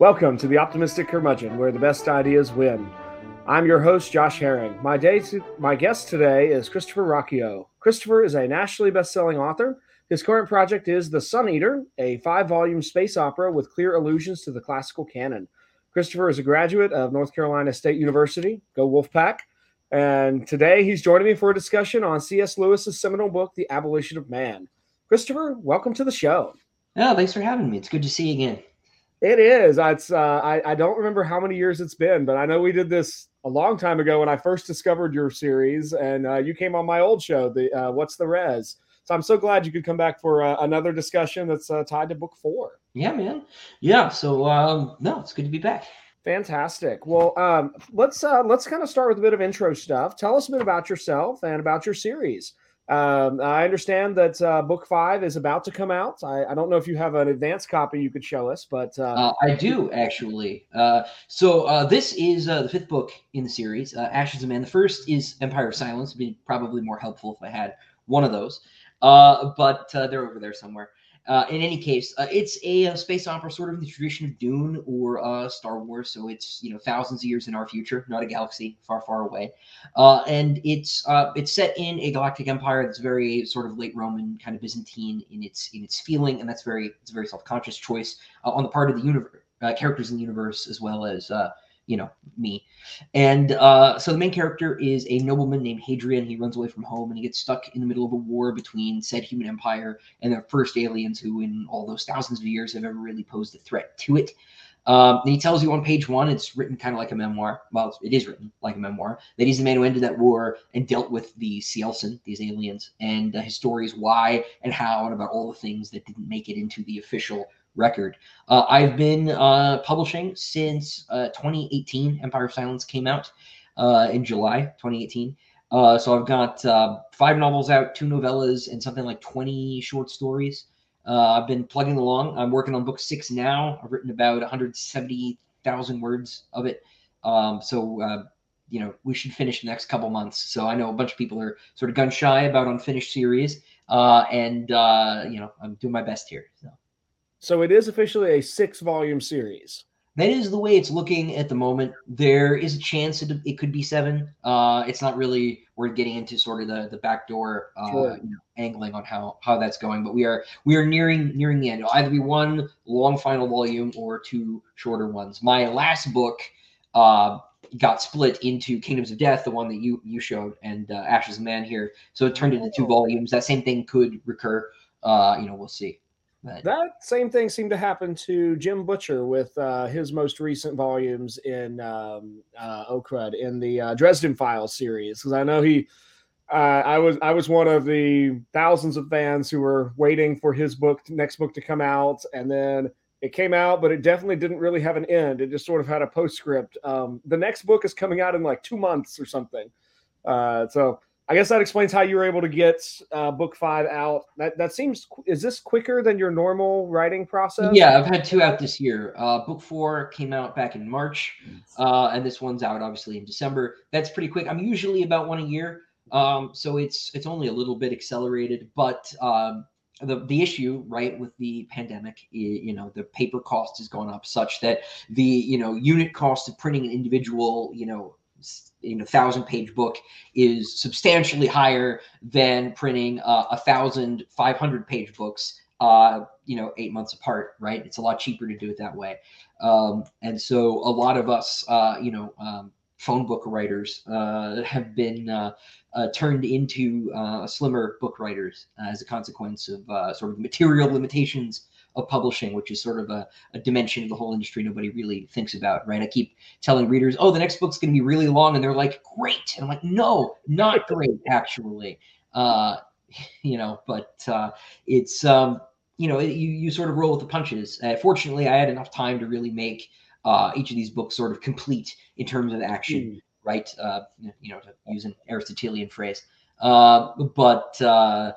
Welcome to the Optimistic Curmudgeon, where the best ideas win. I'm your host, Josh Herring. My day, to, my guest today is Christopher Ruocchio. Christopher is a nationally best-selling author. His current project is The Sun Eater, a five-volume space opera with clear allusions to the classical canon. Christopher is a graduate of North Carolina State University. Go Wolfpack! And today he's joining me for a discussion on C.S. Lewis's seminal book, The Abolition of Man. Christopher, welcome to the show. Yeah, thanks for having me. It's good to see you again. It is. It's. Uh, I. I don't remember how many years it's been, but I know we did this a long time ago when I first discovered your series, and uh, you came on my old show, the uh, What's the Res. So I'm so glad you could come back for uh, another discussion that's uh, tied to book four. Yeah, man. Yeah. So um, no, it's good to be back. Fantastic. Well, um, let's uh, let's kind of start with a bit of intro stuff. Tell us a bit about yourself and about your series. Um, I understand that uh, book five is about to come out. I, I, don't know if you have an advanced copy you could show us, but uh, uh, I do actually. Uh, so uh, this is the fifth book in the series, Ashes of Man. The first is Empire of Silence. It'd be probably more helpful if I had one of those, but they're over there somewhere. Uh, in any case, uh, it's a, a, space opera sort of in the tradition of Dune or uh, Star Wars. So it's you know thousands of years in our future, not a galaxy far, far away. Uh, and it's uh, it's set in a galactic empire that's very sort of late Roman, kind of Byzantine in its in its feeling, and that's very it's a very self conscious choice uh, on the part of the universe, characters in the universe as well as you know me. And uh, so the main character is a nobleman named hadrian. He runs away from home and he gets stuck in the middle of a war between said human empire and the first aliens who in all those thousands of years have ever really posed a threat to it. Um, and he tells you on page one, it's written kind of like a memoir. Well, it is written like a memoir that he's the man who ended that war and dealt with the Cielcin, these aliens, and uh, his stories why and how and about all the things that didn't make it into the official record. Uh, I've been uh, publishing since uh, 2018. Empire of Silence came out uh, in July 2018. Uh, so I've got uh, five novels out, two novellas, and something like 20 short stories. I've been plugging along. I'm working on book six now. I've written about 170,000 words of it. Um, so you know we should finish the next couple months. So I know a bunch of people are sort of gun shy about unfinished series, and you know I'm doing my best here. So. So it is officially a six volume series. That is the way it's looking at the moment. There is a chance it, it could be seven. Uh, it's not really we're getting into sort of the the backdoor uh, sure. you know, angling on how how that's going, but we are we are nearing nearing the end. It'll either be one long final volume or two shorter ones. My last book uh, got split into Kingdoms of Death, the one that you you showed, and uh, Ashes of Man here. So it turned into two volumes. That same thing could recur. Uh, you know, we'll see. But that same thing seemed to happen to Jim Butcher with uh, his most recent volumes in um, uh, Ocrud in the uh, Dresden Files series. Because I know he, uh, I was I was one of the thousands of fans who were waiting for his book next book to come out, and then it came out, but it definitely didn't really have an end. It just sort of had a postscript. Um, the next book is coming out in like two months or something. Uh, so I guess that explains how you were able to get uh, book five out. That that seems is this quicker than your normal writing process? Yeah, I've had two out this year. Uh, book four came out back in March, uh, and this one's out obviously in December. That's pretty quick. I'm usually about one a year, um, so it's it's only a little bit accelerated. But um, the the issue right with the pandemic, you know, the paper cost has gone up such that the you know unit cost of printing an individual you know you know thousand page book is substantially higher than printing uh, a thousand five hundred page books uh, you know eight months apart right? It's a lot cheaper to do it that way. Um, and so a lot of us uh, you know um, phone book writers uh, have been uh, uh, turned into slimmer book writers as a consequence of sort of material limitations of publishing, which is sort of a, a dimension of the whole industry nobody really thinks about, right? I keep telling readers, oh, the next book's going to be really long. And they're like, great. And I'm like, no, not great, actually. Uh, you know, but uh, it's, um, you know, you, you sort of roll with the punches. Uh, fortunately, I had enough time to really make uh, each of these books sort of complete in terms of action, mm. right? Uh, you know, to use an Aristotelian phrase. Uh, but, uh,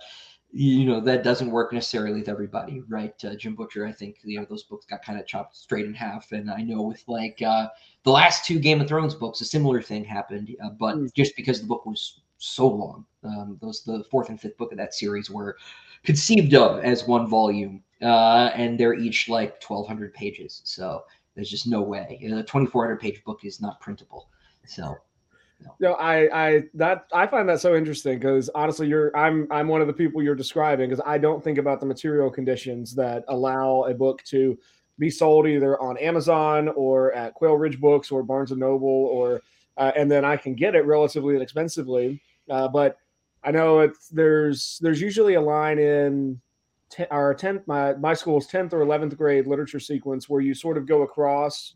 you know that doesn't work necessarily with everybody right uh, jim butcher i think you know those books got kind of chopped straight in half and i know with like uh, the last two game of thrones books a similar thing happened uh, but mm. just because the book was so long um, those the fourth and fifth book of that series were conceived of as one volume uh, and they're each like 1200 pages so there's just no way. A 2,400 page book is not printable. So. No. I, I that I find that so interesting because honestly, you're I'm I'm one of the people you're describing because I don't think about the material conditions that allow a book to be sold either on Amazon or at Quail Ridge Books or Barnes and Noble or uh, and then I can get it relatively inexpensively. Uh, but I know it's there's there's usually a line in ten, our 10th my my school's 10th or 11th grade literature sequence where you sort of go across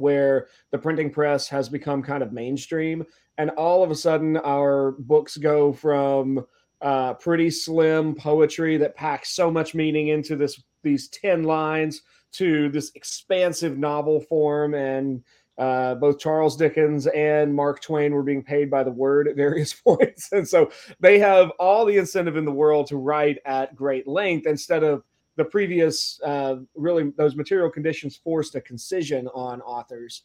where the printing press has become kind of mainstream and all of a sudden our books go from uh, pretty slim poetry that packs so much meaning into this these 10 lines to this expansive novel form and uh, both Charles Dickens and Mark Twain were being paid by the word at various points. And so they have all the incentive in the world to write at great length instead of the previous, uh, really, those material conditions forced a concision on authors.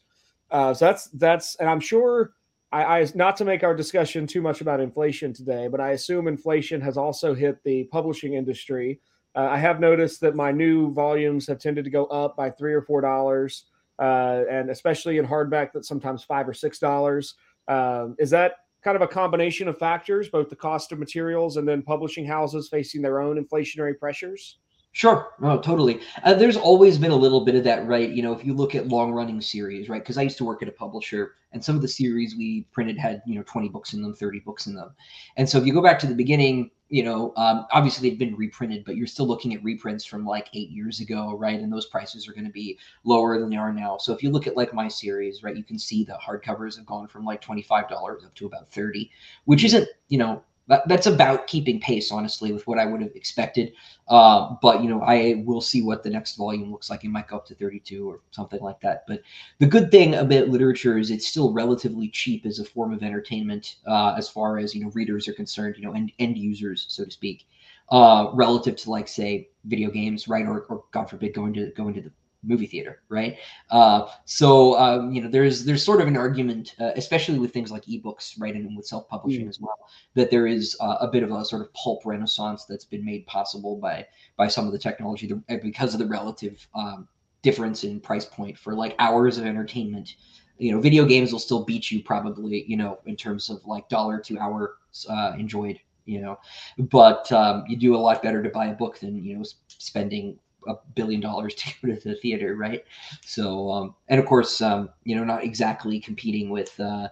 Uh, so that's, that's, and I'm sure. I, I, not to make our discussion too much about inflation today, but I assume inflation has also hit the publishing industry. Uh, I have noticed that my new volumes have tended to go up by three or four dollars uh, and especially in hardback, that sometimes five or six dollars. Um, is that kind of a combination of factors, both the cost of materials and then publishing houses facing their own inflationary pressures? Sure, no, totally. Uh, there's always been a little bit of that, right? You know, if you look at long-running series, right? Because I used to work at a publisher, and some of the series we printed had, you know, 20 books in them, 30 books in them, and so if you go back to the beginning, you know, um, obviously they've been reprinted, but you're still looking at reprints from like eight years ago, right? And those prices are going to be lower than they are now. So if you look at like my series, right, you can see the hardcovers have gone from like $25 up to about 30, which isn't, you know, that, that's about keeping pace, honestly, with what I would have expected. Uh, but you know, I will see what the next volume looks like. It might go up to 32 or something like that. But the good thing about literature is it's still relatively cheap as a form of entertainment, uh, as far as you know readers are concerned. You know, end end users, so to speak, uh, relative to like say video games, right? Or, or God forbid, going to going to the movie theater, right? Uh, so um, you know, there's there's sort of an argument, uh, especially with things like ebooks, right, and with self-publishing mm. as well, that there is uh, a bit of a sort of pulp renaissance that's been made possible by by some of the technology because of the relative um, difference in price point for like hours of entertainment. You know, video games will still beat you probably, you know, in terms of like dollar to hour uh, enjoyed you know but um, you do a lot better to buy a book than you know spending a billion dollars to go to the theater, right? So, um, and of course, um, you know, not exactly competing with uh,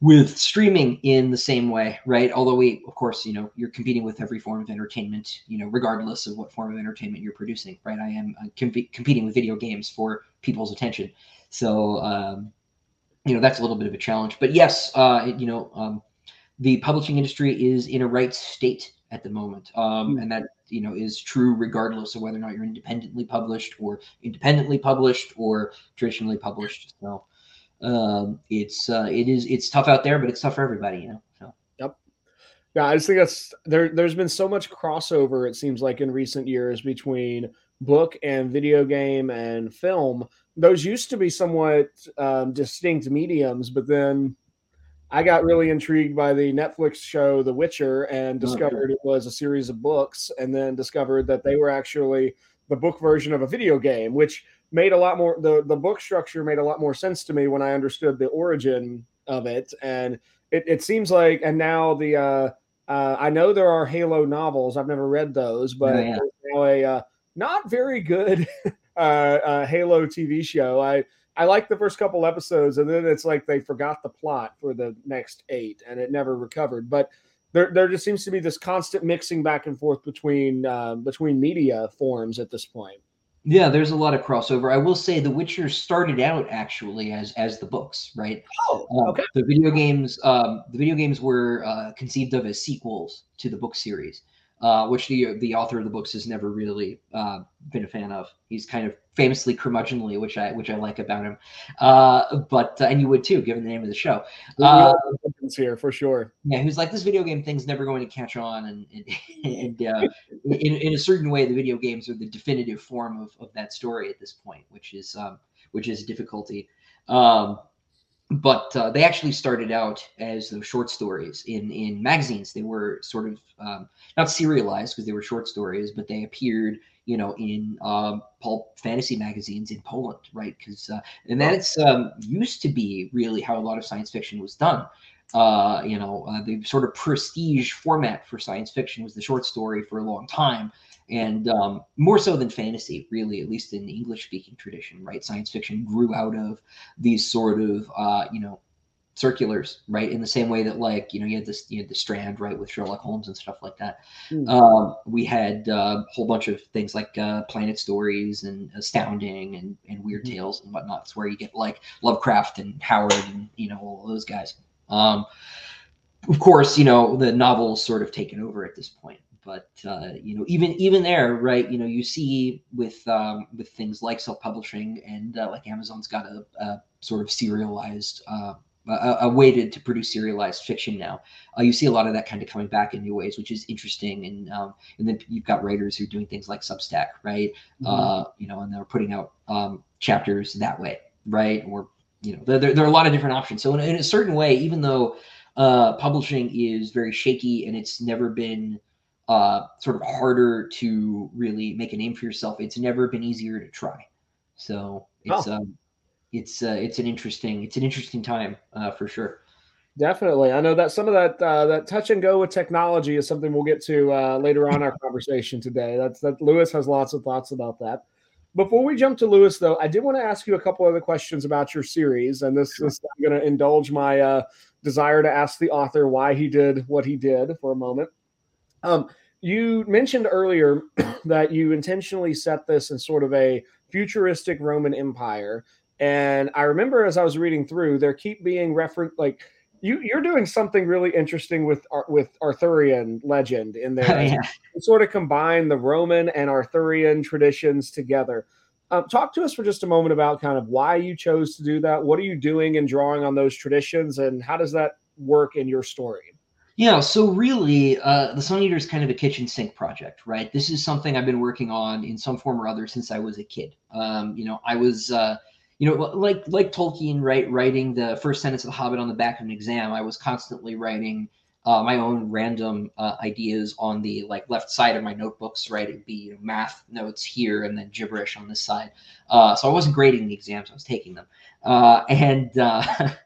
with streaming in the same way, right? Although we, of course, you know, you're competing with every form of entertainment, you know, regardless of what form of entertainment you're producing, right? I am uh, com- competing with video games for people's attention, so um, you know that's a little bit of a challenge. But yes, uh, you know, um, the publishing industry is in a right state at the moment, um, and that you know is true regardless of whether or not you're independently published or independently published or traditionally published. So um, it's uh, it is it's tough out there, but it's tough for everybody, you know. So. Yep. Yeah, I just think that's there. There's been so much crossover. It seems like in recent years between book and video game and film. Those used to be somewhat um, distinct mediums, but then I got really intrigued by the Netflix show The Witcher and discovered it was a series of books, and then discovered that they were actually the book version of a video game, which made a lot more the the book structure made a lot more sense to me when I understood the origin of it. And it, it seems like, and now the uh, uh, I know there are Halo novels. I've never read those, but yeah. now a uh, not very good uh, uh, Halo TV show. I I like the first couple episodes, and then it's like they forgot the plot for the next eight, and it never recovered. But there, there just seems to be this constant mixing back and forth between uh, between media forms at this point. Yeah, there's a lot of crossover. I will say, The Witcher started out actually as as the books, right? Oh, um, okay. the video games, um, the video games were uh, conceived of as sequels to the book series uh, which the the author of the books has never really uh, been a fan of. He's kind of famously curmudgeonly, which I which I like about him. Uh, but uh, and you would too, given the name of the show. Uh, here for sure. Yeah, who's like this video game thing's never going to catch on, and and, and uh, in in a certain way, the video games are the definitive form of, of that story at this point, which is um, which is difficulty. Um, but uh, they actually started out as those short stories in in magazines. They were sort of um, not serialized because they were short stories, but they appeared, you know, in um, pulp fantasy magazines in Poland, right? Because uh, and that's um, used to be really how a lot of science fiction was done. Uh, you know, uh, the sort of prestige format for science fiction was the short story for a long time, and um, more so than fantasy, really, at least in the English speaking tradition, right? Science fiction grew out of these sort of, uh, you know, circulars, right? In the same way that, like, you know, you had this, you had the Strand, right, with Sherlock Holmes and stuff like that. Mm. Um, we had uh, a whole bunch of things like uh, Planet Stories and Astounding and, and Weird mm. Tales and whatnot. It's where you get like Lovecraft and Howard and you know all those guys. Um, of course, you know the novel's sort of taken over at this point but uh, you know even even there right you know you see with um, with things like self-publishing and uh, like amazon's got a, a sort of serialized uh, a, a, way to, to produce serialized fiction now. Uh, you see a lot of that kind of coming back in new ways which is interesting. And um, and then you've got writers who are doing things like substack right mm-hmm. Uh, you know and they're putting out um, chapters that way right or you know there, there are a lot of different options. So in, in a certain way even though uh, publishing is very shaky and it's never been uh, sort of harder to really make a name for yourself. It's never been easier to try. So it's oh. um, it's uh, it's an interesting it's an interesting time uh, for sure. Definitely, I know that some of that uh, that touch and go with technology is something we'll get to uh, later on our conversation today. That's that Lewis has lots of thoughts about that. Before we jump to Lewis, though, I did want to ask you a couple other questions about your series, and this is I'm going to indulge my uh, desire to ask the author why he did what he did for a moment. Um, you mentioned earlier that you intentionally set this in sort of a futuristic Roman Empire. And I remember as I was reading through, there keep being reference like you you're doing something really interesting with with Arthurian legend in there. Oh, yeah. Sort of combine the Roman and Arthurian traditions together. Um, talk to us for just a moment about kind of why you chose to do that. What are you doing and drawing on those traditions, and how does that work in your story? Yeah, so really, uh, the Sun Eater is kind of a kitchen sink project, right? This is something I've been working on in some form or other since I was a kid. Um, you know, I was, uh, you know, like like Tolkien, right? Writing the first sentence of The Hobbit on the back of an exam, I was constantly writing uh, my own random uh, ideas on the like left side of my notebooks, right? It'd be you know, math notes here and then gibberish on this side. Uh, so I wasn't grading the exams; I was taking them, uh, and.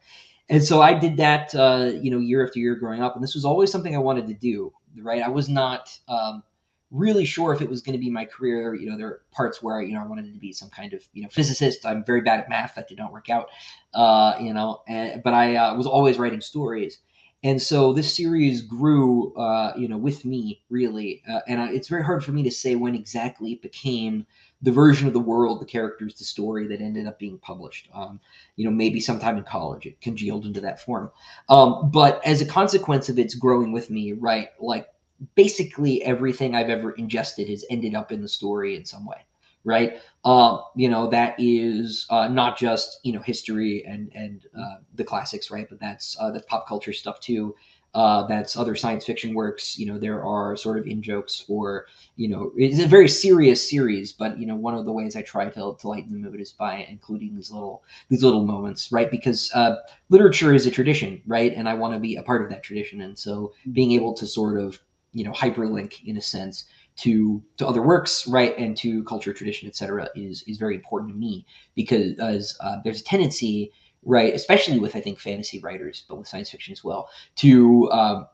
And so I did that, uh, you know, year after year growing up, and this was always something I wanted to do. Right, I was not um, really sure if it was going to be my career. You know, there are parts where you know I wanted to be some kind of you know physicist. I'm very bad at math. That did not work out. Uh, you know, and, but I uh, was always writing stories, and so this series grew, uh, you know, with me really. Uh, and I, it's very hard for me to say when exactly it became the version of the world, the characters, the story that ended up being published. Um, you know, maybe sometime in college it congealed into that form. Um, but as a consequence of its growing with me, right, like basically everything I've ever ingested has ended up in the story in some way, right? Uh, you know, that is uh, not just you know history and and uh, the classics, right? But that's uh, that's pop culture stuff too uh, that's other science fiction works. You know, there are sort of in jokes or, you know, it's a very serious series, but you know, one of the ways I try to, to lighten the mood is by including these little these little moments, right? Because uh, literature is a tradition, right? And I want to be a part of that tradition, and so being able to sort of you know hyperlink in a sense to to other works right and to culture tradition etc is is very important to me because uh, there's a tendency right? Especially with I think fantasy writers, but with science fiction as well, to um,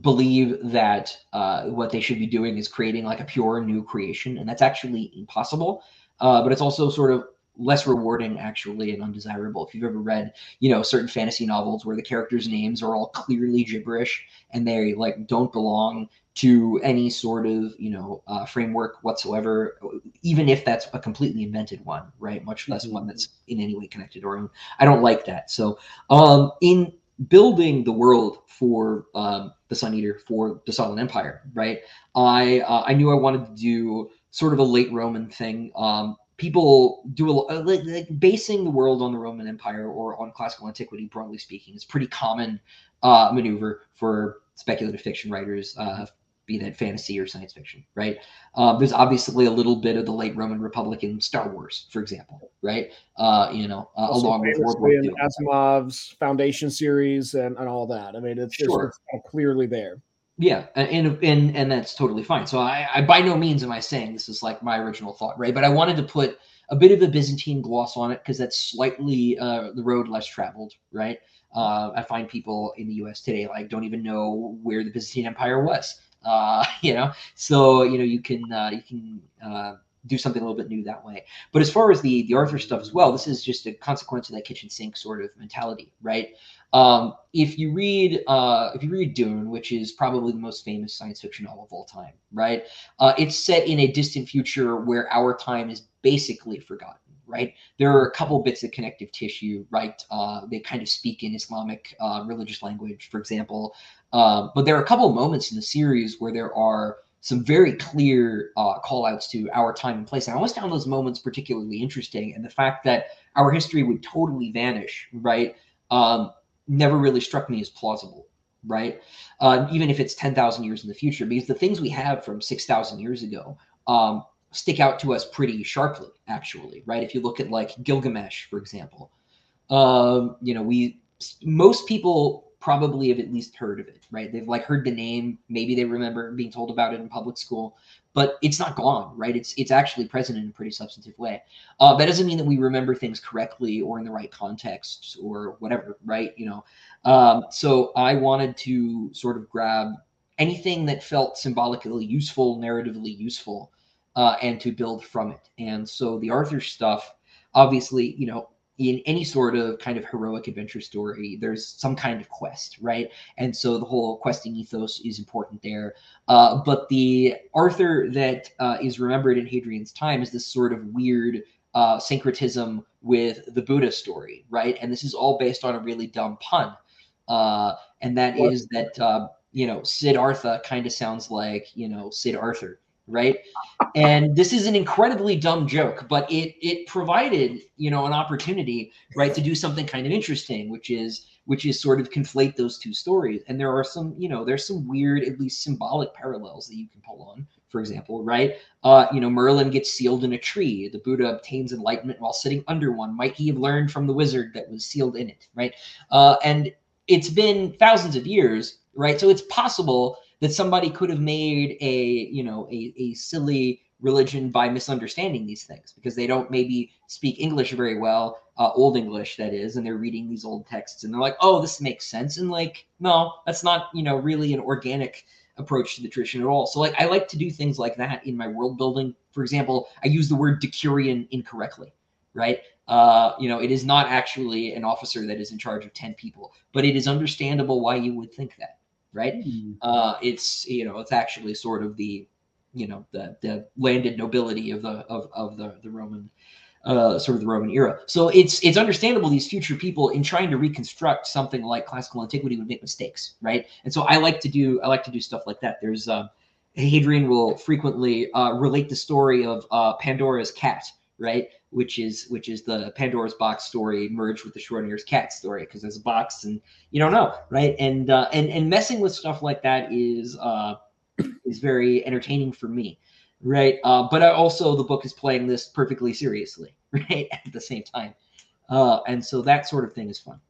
believe that uh, what they should be doing is creating like a pure new creation, and that's actually impossible. Uh, but it's also sort of less rewarding actually and undesirable if you've ever read you know certain fantasy novels where the characters names are all clearly gibberish and they like don't belong to any sort of you know uh, framework whatsoever, even if that's a completely invented one, right? Much less mm-hmm. one that's in any way connected or own. I don't like that. So um, in building the world for um, the Sun Eater for the Sollan Empire, right? I uh, I knew I wanted to do sort of a late Roman thing. Um, people do a uh, like, like, basing the world on the Roman Empire or on classical antiquity, broadly speaking, is pretty common uh, maneuver for speculative fiction writers. Uh, be that fantasy or science fiction, right? Uh, there's obviously a little bit of the late Roman Republic in Star Wars, for example, right? Uh, you know, uh, along with World War II. Asimov's Foundation series and, and all that. I mean, it's, sure. it's clearly there. Yeah, and and and that's totally fine. So I, I by no means am I saying this is like my original thought, right? But I wanted to put a bit of a Byzantine gloss on it because that's slightly uh, the road less traveled, right? Uh, I find people in the U.S. today like don't even know where the Byzantine Empire was. Uh, you know, so you know you can uh, you can uh, do something a little bit new that way. But as far as the the Arthur stuff as well, this is just a consequence of that kitchen sink sort of mentality, right? Um, if you read uh, if you read Dune, which is probably the most famous science fiction novel of all time, right? Uh, it's set in a distant future where our time is basically forgotten right? There are a couple bits of connective tissue, right? Uh, they kind of speak in Islamic uh, religious language, for example. Um, but there are a couple moments in the series where there are some very clear uh, call outs to our time and place. And I always found those moments particularly interesting. And the fact that our history would totally vanish, right, um, never really struck me as plausible, right? Uh, even if it's 10,000 years in the future, because the things we have from 6,000 years ago um, stick out to us pretty sharply, actually, right? If you look at like Gilgamesh, for example, um, you know, we most people probably have at least heard of it, right? They've like heard the name, maybe they remember being told about it in public school, but it's not gone, right? It's it's actually present in a pretty substantive way. Uh, that doesn't mean that we remember things correctly or in the right context or whatever, right? You know, um, so I wanted to sort of grab anything that felt symbolically useful, narratively useful, uh, and to build from it. And so the Arthur stuff, obviously, you know, in any sort of kind of heroic adventure story, there's some kind of quest, right? And so the whole questing ethos is important there. Uh, but the Arthur that uh, is remembered in Hadrian's time is this sort of weird uh, syncretism with the Buddha story, right? And this is all based on a really dumb pun. Uh, and that what? is that, uh, you know, Sid Siddhartha kind of sounds like, you know, Sid Arthur right? And this is an incredibly dumb joke, but it it provided you know an opportunity, right, to do something kind of interesting, which is which is sort of conflate those two stories. And there are some you know there's some weird, at least symbolic parallels that you can pull on. For example, right? Uh, you know, Merlin gets sealed in a tree. The Buddha obtains enlightenment while sitting under one. Might he have learned from the wizard that was sealed in it, right? Uh, and it's been thousands of years, right? So it's possible that somebody could have made a you know a, a silly religion by misunderstanding these things because they don't maybe speak english very well uh, old english that is and they're reading these old texts and they're like oh this makes sense and like no that's not you know really an organic approach to the tradition at all. So like i like to do things like that in my world building. For example i use the word decurion incorrectly right? Uh, you know it is not actually an officer that is in charge of 10 people but it is understandable why you would think that right? Mm. Uh, it's you know it's actually sort of the you know the the landed nobility of the of, of the the Roman uh, sort of the Roman era. So it's it's understandable these future people in trying to reconstruct something like classical antiquity would make mistakes, right? And so I like to do I like to do stuff like that. There's uh, Hadrian will frequently uh, relate the story of uh, Pandora's cat, right? which is which is the Pandora's box story merged with the Schrodinger's cat story because there's a box and you don't know, right? And uh, and and messing with stuff like that is uh, is very entertaining for me, right? Uh, but I also the book is playing this perfectly seriously, right? At the same time, uh, and so that sort of thing is fun.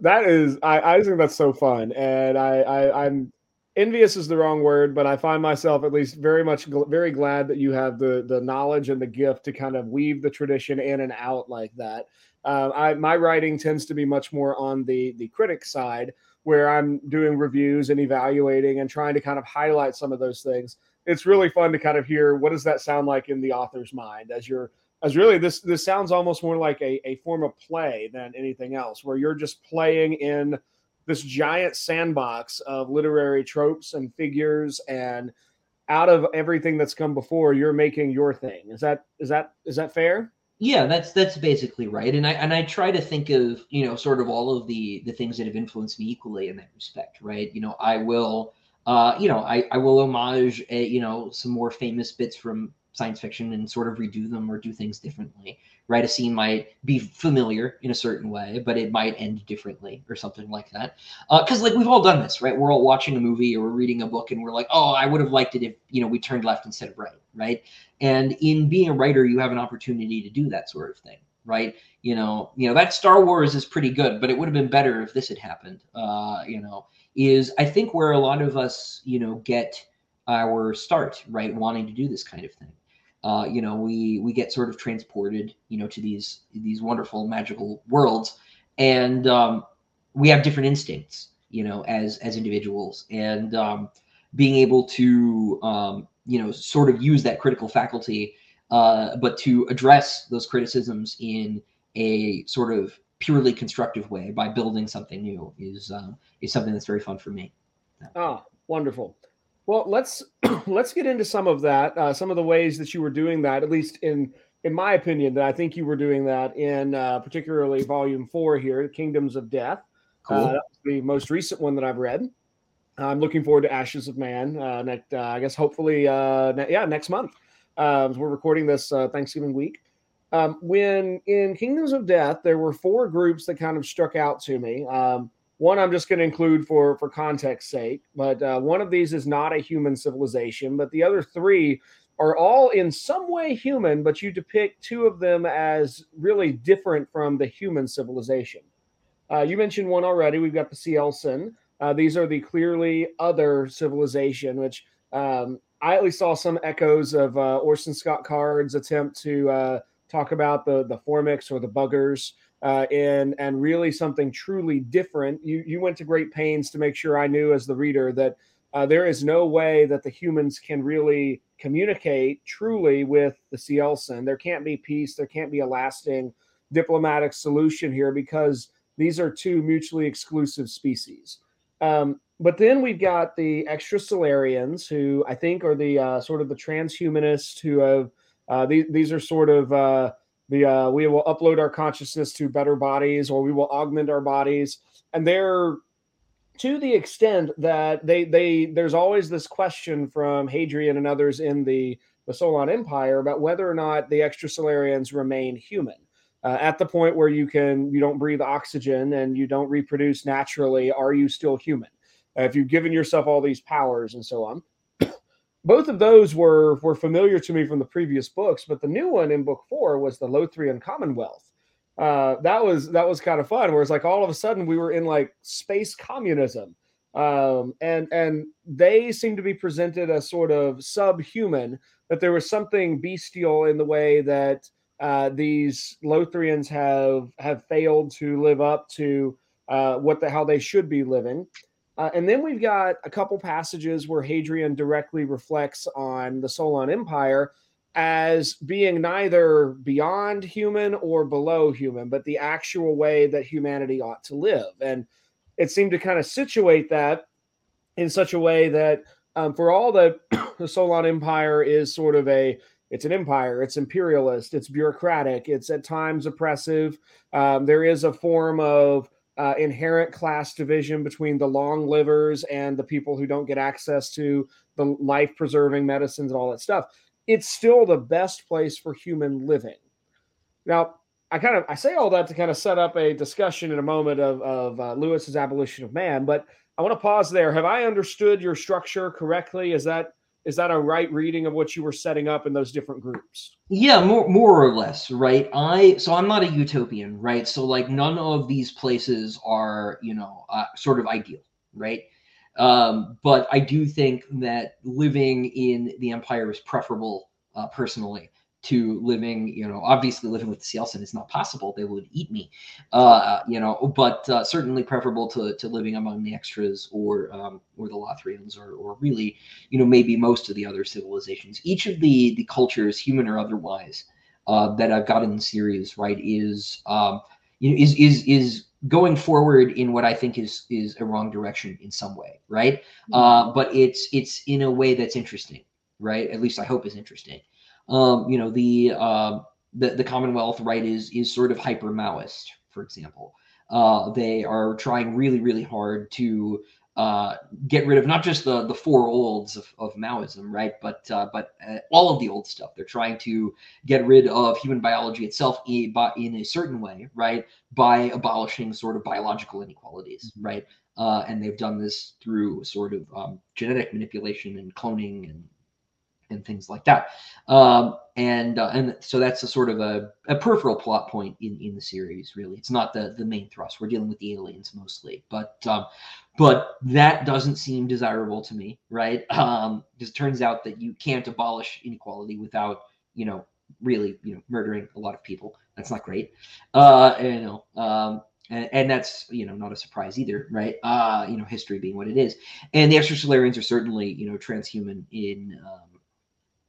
That is, I, I think that's so fun, and I, I I'm envious is the wrong word, but I find myself at least very much very glad that you have the the knowledge and the gift to kind of weave the tradition in and out like that. Uh, I my writing tends to be much more on the the critic side, where I'm doing reviews and evaluating and trying to kind of highlight some of those things. It's really fun to kind of hear what does that sound like in the author's mind as you're as really this this sounds almost more like a, a form of play than anything else, where you're just playing in this giant sandbox of literary tropes and figures and out of everything that's come before you're making your thing. Is that is that is that fair? Yeah that's that's basically right. And i and i try to think of you know sort of all of the the things that have influenced me equally in that respect right? You know i will uh you know i i will homage a, you know some more famous bits from science fiction and sort of redo them or do things differently right? A scene might be familiar in a certain way but it might end differently or something like that. Because uh, like we've all done this right? We're all watching a movie or we're reading a book and we're like oh i would have liked it if you know we turned left instead of right right? And in being a writer you have an opportunity to do that sort of thing right? You know you know that star wars is pretty good but it would have been better if this had happened. Uh you know is i think where a lot of us you know get our start right? Wanting to do this kind of thing uh, you know we we get sort of transported you know to these these wonderful magical worlds and um, we have different instincts you know as as individuals and um, being able to um, you know sort of use that critical faculty uh, but to address those criticisms in a sort of purely constructive way by building something new is um, is something that's very fun for me. Oh, wonderful. Well, let's let's get into some of that. Uh, some of the ways that you were doing that, at least in in my opinion, that I think you were doing that in uh, particularly Volume Four here, Kingdoms of Death. Uh, cool. Uh, the most recent one that I've read. I'm looking forward to Ashes of Man. Uh, next, uh, I guess hopefully, ne- yeah, next month. Um, we're recording this Thanksgiving week. Um, when in Kingdoms of Death, there were four groups that kind of struck out to me. Um, one I'm just going to include for for context sake, but uh, one of these is not a human civilization, but the other three are all in some way human, but you depict two of them as really different from the human civilization. Uh, you mentioned one already. We've got the Cielcin. Uh, these are the clearly other civilization, which um, I at least saw some echoes of uh, Orson Scott Card's attempt to uh, talk about the the Formics or the Buggers uh, and and really something truly different. You you went to great pains to make sure I knew as the reader that uh, there is no way that the humans can really communicate truly with the Cielcin. There can't be peace. There can't be a lasting diplomatic solution here because these are two mutually exclusive species. Um, but then we've got the extrasolarians, who I think are the uh, sort of the transhumanists who have uh, these, these are sort of uh, the uh, we will upload our consciousness to better bodies or we will augment our bodies. And they're to the extent that they they there's always this question from hadrian and others in the the Sollan empire about whether or not the extrasolarians remain human uh, at the point where you can you don't breathe oxygen and you don't reproduce naturally. Are you still human? Uh, if you've given yourself all these powers and so on both of those were were familiar to me from the previous books, but the new one in book four was the Lothrian Commonwealth. Uh, that was that was kind of fun. Where it's like all of a sudden we were in like space communism, um, and and they seem to be presented as sort of subhuman. That there was something bestial in the way that uh, these Lothrians have have failed to live up to uh, what the how they should be living. Uh, and then we've got a couple passages where Hadrian directly reflects on the Sollan Empire as being neither beyond human or below human, but the actual way that humanity ought to live. And it seemed to kind of situate that in such a way that um, for all that the Sollan Empire is sort of a it's an empire it's imperialist it's bureaucratic it's at times oppressive um, there is a form of uh, inherent class division between the long livers and the people who don't get access to the life preserving medicines and all that stuff. It's still the best place for human living. Now i kind of i say all that to kind of set up a discussion in a moment of, of uh, lewis's abolition of man but i want to pause there. Have i understood your structure correctly? Is that is that a right reading of what you were setting up in those different groups? Yeah more more or less right? I so i'm not a utopian right? So like none of these places are you know uh, sort of ideal right? Um, but i do think that living in the empire is preferable uh, personally to living, you know, obviously living with the Cielcin is not possible. They would eat me, uh, you know, but uh, certainly preferable to, to living among the extras or um, or the Lothrians or, or really, you know, maybe most of the other civilizations. Each of the the cultures, human or otherwise, uh, that I've got in the series, right, is um, you know, is is is going forward in what I think is is a wrong direction in some way, right? Mm-hmm. Uh, but it's it's in a way that's interesting, right? At least I hope is interesting um, you know, the, uh, the the Commonwealth, right, is is sort of hyper Maoist, for example. Uh, they are trying really, really hard to uh, get rid of not just the the four olds of, of Maoism, right, but uh, but uh, all of the old stuff. They're trying to get rid of human biology itself in, in a certain way, right, by abolishing sort of biological inequalities, mm-hmm. right, uh, and they've done this through sort of um, genetic manipulation and cloning and and things like that. Um, and uh, and so that's a sort of a, a peripheral plot point in, in the series. Really, it's not the the main thrust. We're dealing with the aliens mostly, but um, but that doesn't seem desirable to me, right? Um, because it turns out that you can't abolish inequality without you know really you know murdering a lot of people. That's not great. Uh, you know. Um, and, and, that's you know not a surprise either, right? Uh, you know, history being what it is, and the extrasolarians are certainly you know transhuman in um,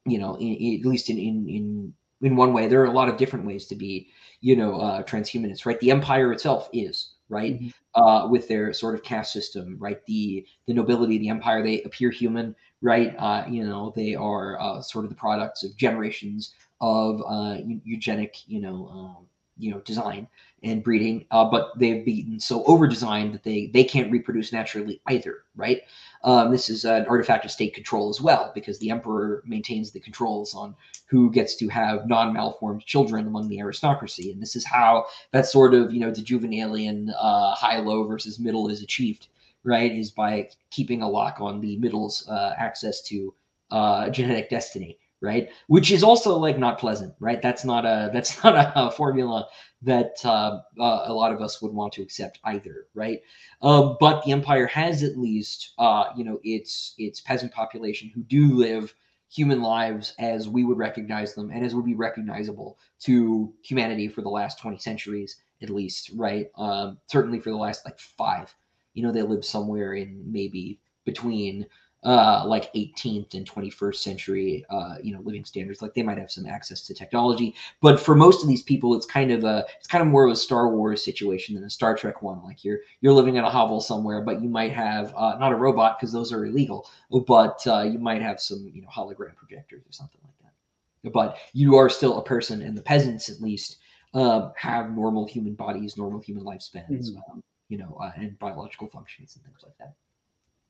you know, in, in, at least in, in in in one way. There are a lot of different ways to be, you know, uh, transhumanists, right? The empire itself is right mm-hmm. uh, with their sort of caste system, right? The the nobility, the empire, they appear human, right? Uh, you know, they are uh, sort of the products of generations of uh, eugenic, you know, um, you know, design and breeding, uh, but they've been so over designed that they they can't reproduce naturally either, right? Um, this is an artifact of state control as well, because the emperor maintains the controls on who gets to have non-malformed children among the aristocracy, and this is how that sort of you know the juvenalian uh, high-low versus middle is achieved, right? Is by keeping a lock on the middle's uh, access to uh, genetic destiny right? Which is also like not pleasant right? That's not a that's not a, formula that uh, uh, a lot of us would want to accept either right? Um, but the empire has at least uh, you know its its peasant population who do live human lives as we would recognize them and as would be recognizable to humanity for the last 20 centuries at least right? Um, certainly for the last like five. You know they live somewhere in maybe between uh, like 18th and 21st century, uh, you know, living standards. Like they might have some access to technology, but for most of these people, it's kind of a it's kind of more of a Star Wars situation than a Star Trek one. Like you're you're living in a hovel somewhere, but you might have uh, not a robot because those are illegal, but uh, you might have some you know hologram projectors or something like that. But you are still a person, and the peasants at least um, have normal human bodies, normal human lifespans, mm-hmm. um, you know, uh, and biological functions and things like that.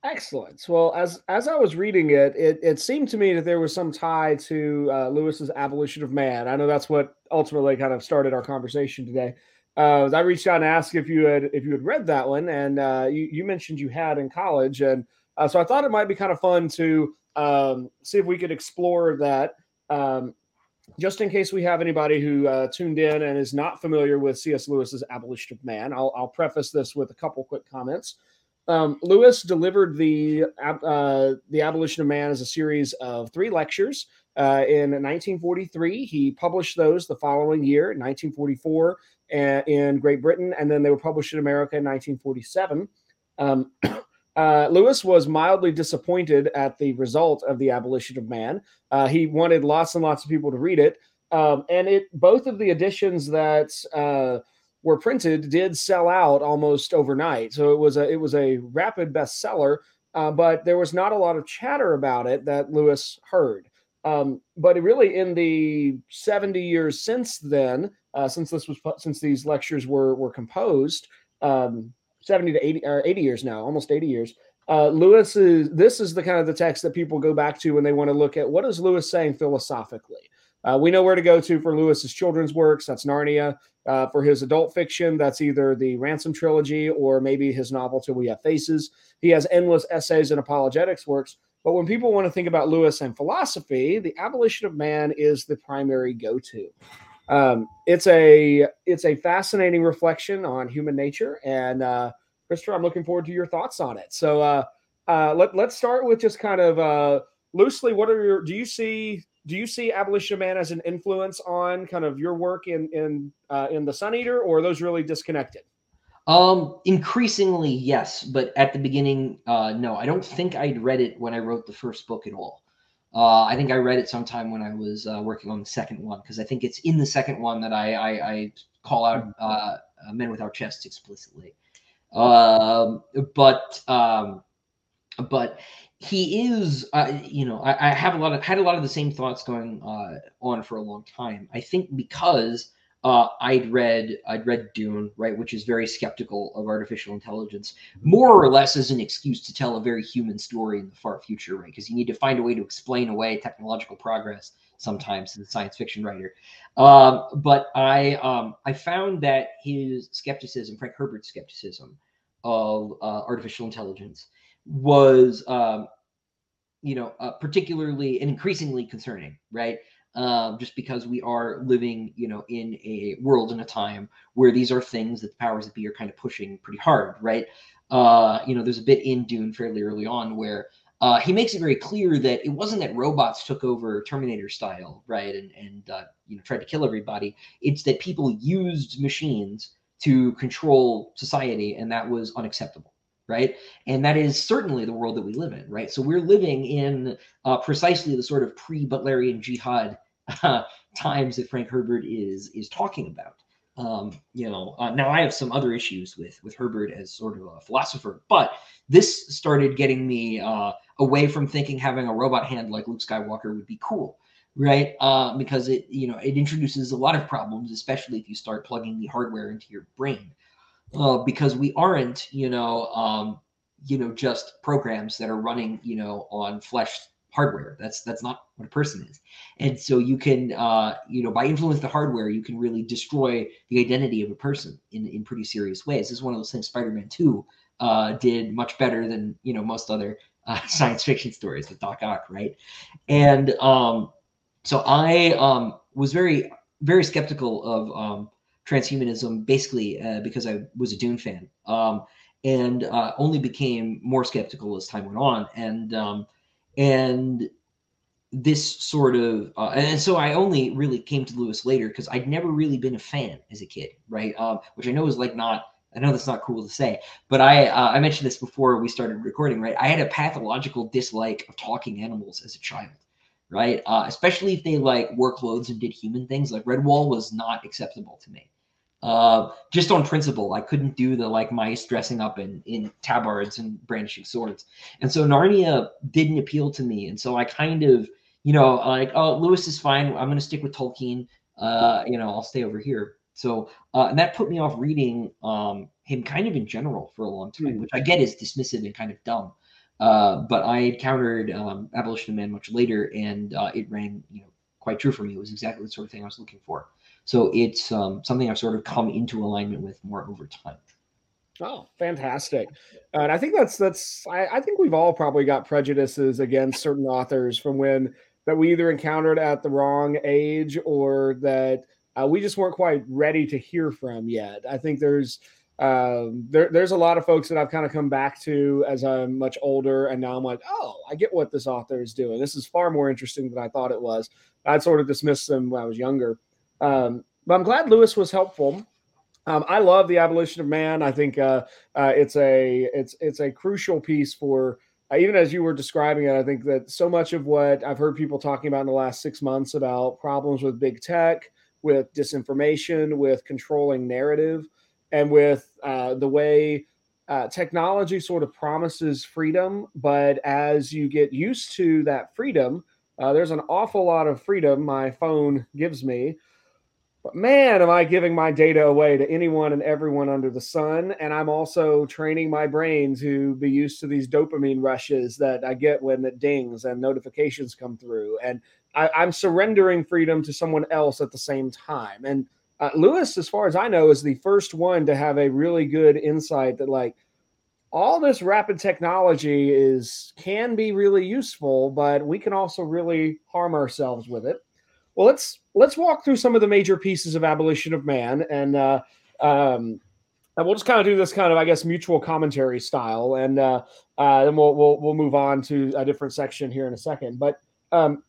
Excellent. Well, as as I was reading it, it, it seemed to me that there was some tie to uh, Lewis's abolition of man. I know that's what ultimately kind of started our conversation today. Uh, I reached out and asked if you had if you had read that one, and uh, you, you mentioned you had in college, and uh, so I thought it might be kind of fun to um, see if we could explore that. Um, just in case we have anybody who uh, tuned in and is not familiar with C.S. Lewis's Abolition of Man, I'll, I'll preface this with a couple quick comments. Um, Lewis delivered the uh, the Abolition of Man as a series of three lectures uh, in 1943. He published those the following year, 1944, in Great Britain, and then they were published in America in 1947. Um, uh, Lewis was mildly disappointed at the result of the Abolition of Man. Uh, he wanted lots and lots of people to read it, um, and it both of the editions that uh, were printed did sell out almost overnight. So it was a it was a rapid bestseller, uh, but there was not a lot of chatter about it that Lewis heard. Um, but really, in the 70 years since then, uh, since this was since these lectures were were composed, um, 70 to 80 or 80 years now, almost 80 years. Uh, Lewis is this is the kind of the text that people go back to when they want to look at what is Lewis saying philosophically. Uh, we know where to go to for Lewis's children's works. That's Narnia. Uh, for his adult fiction, that's either the Ransom trilogy or maybe his novel Till We Have Faces. He has endless essays and apologetics works. But when people want to think about Lewis and philosophy, the abolition of man is the primary go-to. Um, it's a it's a fascinating reflection on human nature, and uh, Christopher, I'm looking forward to your thoughts on it. So uh, uh, let let's start with just kind of uh, loosely. What are your? Do you see do you see abolition man as an influence on kind of your work in in uh, in the Sun Eater, or are those really disconnected? Um, increasingly, yes, but at the beginning, uh, no. I don't think I'd read it when I wrote the first book at all. Uh, I think I read it sometime when I was uh, working on the second one because I think it's in the second one that I I, I call out mm-hmm. uh, Men Without Chests explicitly. Um, but um, but he is uh, you know I, I, have a lot of had a lot of the same thoughts going uh, on for a long time i think because uh, I'd read I'd read Dune, right, which is very skeptical of artificial intelligence, more or less as an excuse to tell a very human story in the far future, right? Because you need to find a way to explain away technological progress sometimes as a science fiction writer. Um, but I um, I found that his skepticism, Frank Herbert's skepticism of uh, artificial intelligence, was um, you know uh, particularly and increasingly concerning, right? um, just because we are living, you know, in a world in a time where these are things that the powers that be are kind of pushing pretty hard, right? Uh, you know, there's a bit in Dune fairly early on where uh, he makes it very clear that it wasn't that robots took over Terminator style, right, and and uh, you know tried to kill everybody. It's that people used machines to control society, and that was unacceptable right? And that is certainly the world that we live in, right? So we're living in uh, precisely the sort of pre-Butlerian jihad uh, times that Frank Herbert is is talking about. Um, you know, uh, now I have some other issues with with Herbert as sort of a philosopher, but this started getting me uh, away from thinking having a robot hand like Luke Skywalker would be cool, right? Uh, because it you know it introduces a lot of problems, especially if you start plugging the hardware into your brain, uh, because we aren't you know um, you know just programs that are running you know on flesh hardware. That's that's not what a person is. And so you can uh, you know by influence the hardware, you can really destroy the identity of a person in in pretty serious ways. This is one of those things Spider-Man Two uh, did much better than you know most other uh, science fiction stories with Doc Ock, right? And um, so I um, was very very skeptical of um, transhumanism, basically uh, because I was a Dune fan. Um, and uh, only became more skeptical as time went on. And um, and this sort of uh, and so i only really came to lewis later because i'd never really been a fan as a kid right um, which i know is like not i know that's not cool to say but i uh, i mentioned this before we started recording right i had a pathological dislike of talking animals as a child right uh, especially if they like wore clothes and did human things like redwall was not acceptable to me uh, just on principle. I couldn't do the like mice dressing up in in tabards and brandishing swords, and so Narnia didn't appeal to me. And so I kind of, you know, like, oh, Lewis is fine. I'm going to stick with Tolkien. Uh, you know, I'll stay over here. So uh, and that put me off reading um, him kind of in general for a long time, mm. which I get is dismissive and kind of dumb. Uh, but I encountered um, Abolition of Man much later, and uh, it rang, you know, quite true for me. It was exactly the sort of thing I was looking for. So it's um, something I've sort of come into alignment with more over time. Oh, fantastic! And I think that's that's I, I, think we've all probably got prejudices against certain authors from when that we either encountered at the wrong age or that uh, we just weren't quite ready to hear from yet. I think there's um, there, there's a lot of folks that I've kind of come back to as I'm much older, and now I'm like, oh, I get what this author is doing. This is far more interesting than I thought it was. I'd sort of dismissed them when I was younger. Um, but I'm glad Lewis was helpful. Um, I love the abolition of man. I think uh, uh, it's a it's it's a crucial piece for uh, even as you were describing it. I think that so much of what I've heard people talking about in the last six months about problems with big tech, with disinformation, with controlling narrative, and with uh, the way uh, technology sort of promises freedom, but as you get used to that freedom, uh, there's an awful lot of freedom my phone gives me but man, am I giving my data away to anyone and everyone under the sun. And I'm also training my brain to be used to these dopamine rushes that I get when it dings and notifications come through. And I, am surrendering freedom to someone else at the same time. And uh, Lewis, as far as I know, is the first one to have a really good insight that, like, all this rapid technology is can be really useful, but we can also really harm ourselves with it. Well, let's let's walk through some of the major pieces of abolition of man, and uh, um, and we'll just kind of do this kind of, I guess, mutual commentary style, and uh, uh, then we'll, we'll we'll move on to a different section here in a second. But um,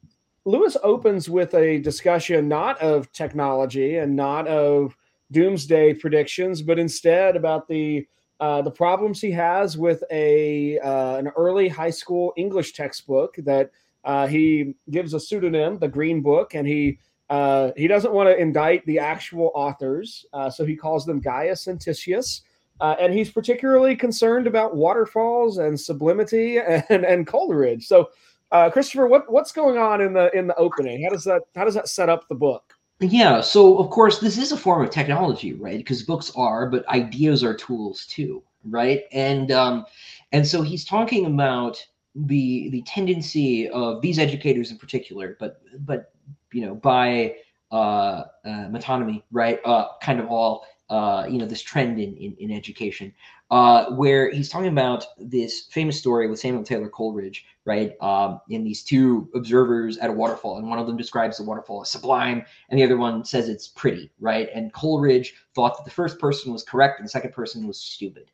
Lewis opens with a discussion not of technology and not of doomsday predictions, but instead about the uh, the problems he has with a uh, an early high school English textbook that uh, he gives a pseudonym, the Green Book, and he uh, he doesn't want to indict the actual authors, uh, so he calls them Gaius and Titius. Uh, and he's particularly concerned about waterfalls and sublimity and, and Coleridge. So, uh, Christopher, what, what's going on in the in the opening? How does that how does that set up the book? Yeah, so of course this is a form of technology, right? Because books are, but ideas are tools too, right? And um, and so he's talking about the the tendency of these educators in particular, but but you know by uh, uh, metonymy, right? Uh, kind of all uh, you know this trend in in, in education, uh, where he's talking about this famous story with Samuel Taylor Coleridge, right? Um, in these two observers at a waterfall, and one of them describes the waterfall as sublime, and the other one says it's pretty, right? And Coleridge thought that the first person was correct and the second person was stupid,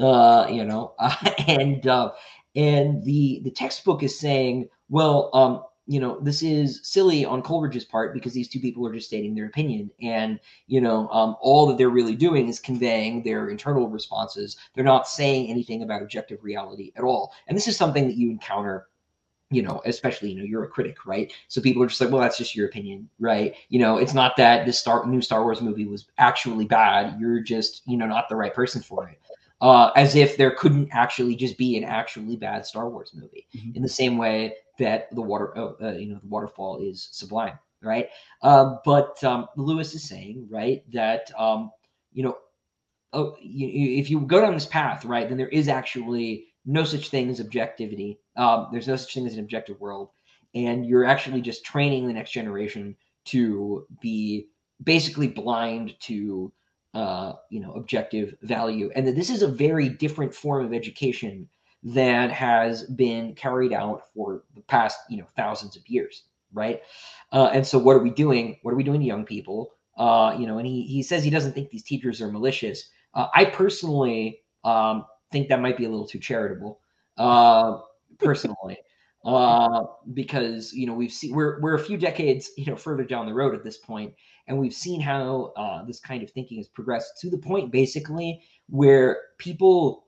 uh, you know, and uh, and the the textbook is saying, well, um, you know, this is silly on Coleridge's part because these two people are just stating their opinion. And, you know, um, all that they're really doing is conveying their internal responses. They're not saying anything about objective reality at all. And this is something that you encounter you know, especially, you know, you're a critic, right? So people are just like, well, that's just your opinion, right? You know, it's not that this Star new Star Wars movie was actually bad. You're just, you know, not the right person for it. Uh, as if there couldn't actually just be an actually bad Star Wars movie. Mm-hmm. In the same way that the water, uh, uh, you know, the waterfall is sublime, right? Um, but um, Lewis is saying, right, that um, you know, oh, you, if you go down this path, right, then there is actually no such thing as objectivity. Um, there's no such thing as an objective world, and you're actually just training the next generation to be basically blind to uh, you know objective value, and that this is a very different form of education that has been carried out for the past you know thousands of years right? Uh, and so what are we doing? What are we doing to young people? Uh, you know and he, he says he doesn't think these teachers are malicious. Uh, i personally um, think that might be a little too charitable. Uh, personally uh, because you know we've seen we're, we're a few decades you know further down the road at this point and we've seen how uh, this kind of thinking has progressed to the point basically where people